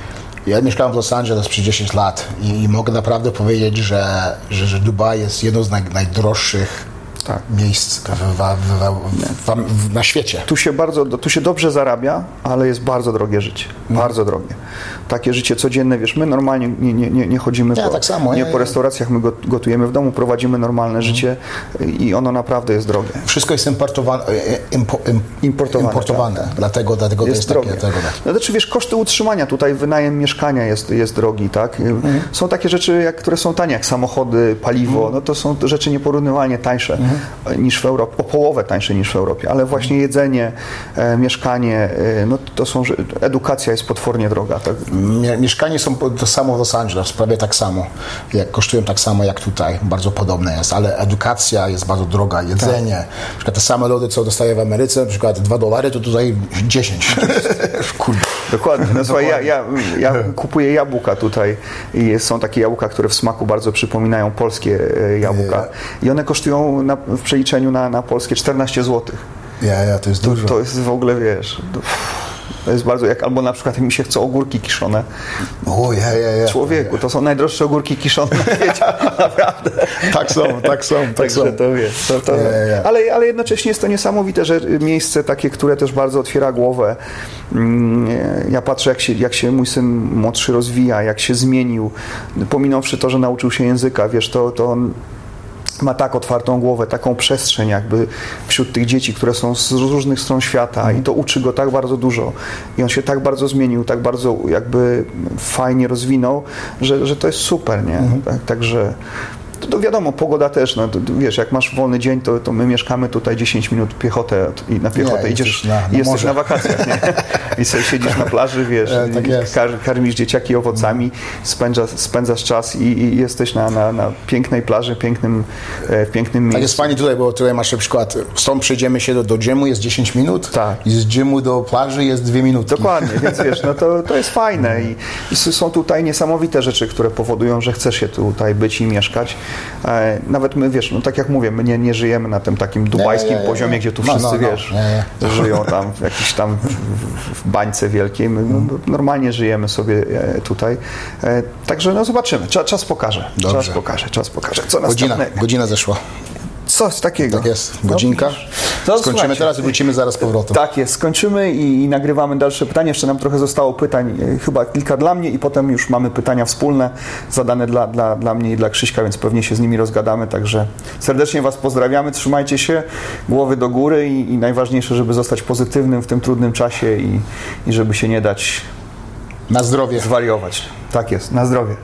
Ja mieszkałem w Los Angeles przez 10 lat i, i mogę naprawdę powiedzieć, że, że, że Dubaj jest jedno z naj, najdroższych Tak. miejsc w, w, w, na świecie. Tu się bardzo, tu się dobrze zarabia, ale jest bardzo drogie życie. Bardzo drogie. Takie życie codzienne, wiesz, my normalnie nie, nie, nie, nie chodzimy Ja po, tak samo, nie ja- po ja- restauracjach, my go- gotujemy w domu, prowadzimy normalne życie i ono naprawdę jest drogie. Wszystko jest importowane, e, impo, im, Importowane, importowane. tak. Dlatego, dlatego to jest jest drogie. takie. Dlatego, tak. No znaczy, wiesz, koszty utrzymania, tutaj wynajem mieszkania jest, jest drogi, tak? Mhm. Są takie rzeczy, jak, które są tanie, jak samochody, paliwo, Mhm. no to są rzeczy nieporównywalnie tańsze niż w Europie, o połowę tańsze niż w Europie, ale właśnie jedzenie, e, mieszkanie, e, no to są, edukacja jest potwornie droga, tak? Mie- Mieszkania są to samo w Los Angeles, prawie tak samo. Jak, kosztują tak samo jak tutaj, bardzo podobne jest, ale edukacja jest bardzo droga, jedzenie. Na przykład te same lody, co dostaję w Ameryce, na przykład 2 dolary, to tutaj 10. Kurde. Dokładnie. No, słuchaj, ja, ja, ja kupuję jabłka tutaj i są takie jabłka, które w smaku bardzo przypominają polskie e, jabłka i one kosztują na, w przeliczeniu na, na polskie 14 zł. Ja, ja, to jest dużo. To jest w ogóle, wiesz, to, to jest bardzo, jak albo na przykład mi się chce ogórki kiszone. O, ja, ja, ja. Człowieku, to są najdroższe ogórki kiszone na świecie, naprawdę. Tak są, tak są, tak Także są. to wiesz, to, to, Ja, ja, ja. Ale, ale jednocześnie jest to niesamowite, że miejsce takie, które też bardzo otwiera głowę. Mm, Ja patrzę, jak się, jak się mój syn młodszy rozwija, jak się zmienił, pominąwszy to, że nauczył się języka, wiesz, to, to on ma tak otwartą głowę, taką przestrzeń jakby wśród tych dzieci, które są z różnych stron świata i to uczy go tak bardzo dużo i on się tak bardzo zmienił, tak bardzo jakby fajnie rozwinął, że, że to jest super, nie? Tak, także to, to wiadomo, pogoda też, no, to, wiesz, jak masz wolny dzień, to, to my mieszkamy tutaj 10 minut piechotę i na piechotę Nie, idziesz jesteś na- na i jesteś na wakacjach, nie? I sobie siedzisz na plaży, wiesz, E, tak kar, karmisz dzieciaki owocami, spędzasz, spędzasz czas i, i jesteś na, na, na pięknej plaży, pięknym, e, pięknym miejscu. Tak jest fajnie tutaj, bo tutaj masz na przykład, stąd przejdziemy się do, do gymu, jest 10 minut Tak. i z gymu do plaży jest 2 minuty. Dokładnie, więc wiesz, no to, to jest fajne i, i są tutaj niesamowite rzeczy, które powodują, że chcesz się tutaj być i mieszkać. E, nawet my, wiesz, no tak jak mówię, my nie, nie żyjemy na tym takim dubajskim nie, nie, poziomie, gdzie tu No, wszyscy, no, no. wiesz, Nie, nie. żyją tam w jakiejś tam w, bańce wielkiej. My no, normalnie żyjemy sobie e, tutaj. E, także no zobaczymy, czas, czas pokaże. Czas Dobrze. pokaże, czas pokaże. Co Godzina, następnego? godzina zeszła. Coś takiego. Tak jest, godzinka. No, No, Skończymy teraz i wrócimy zaraz powrotem. Tak jest, skończymy i, i nagrywamy dalsze pytania. Jeszcze nam trochę zostało pytań, e, chyba kilka dla mnie i potem już mamy pytania wspólne zadane dla, dla, dla mnie i dla Krzyśka, więc pewnie się z nimi rozgadamy. Także serdecznie Was pozdrawiamy, trzymajcie się, głowy do góry i, i najważniejsze, żeby zostać pozytywnym w tym trudnym czasie i, i żeby się nie dać Na zdrowie. zwariować. Tak jest, na zdrowie.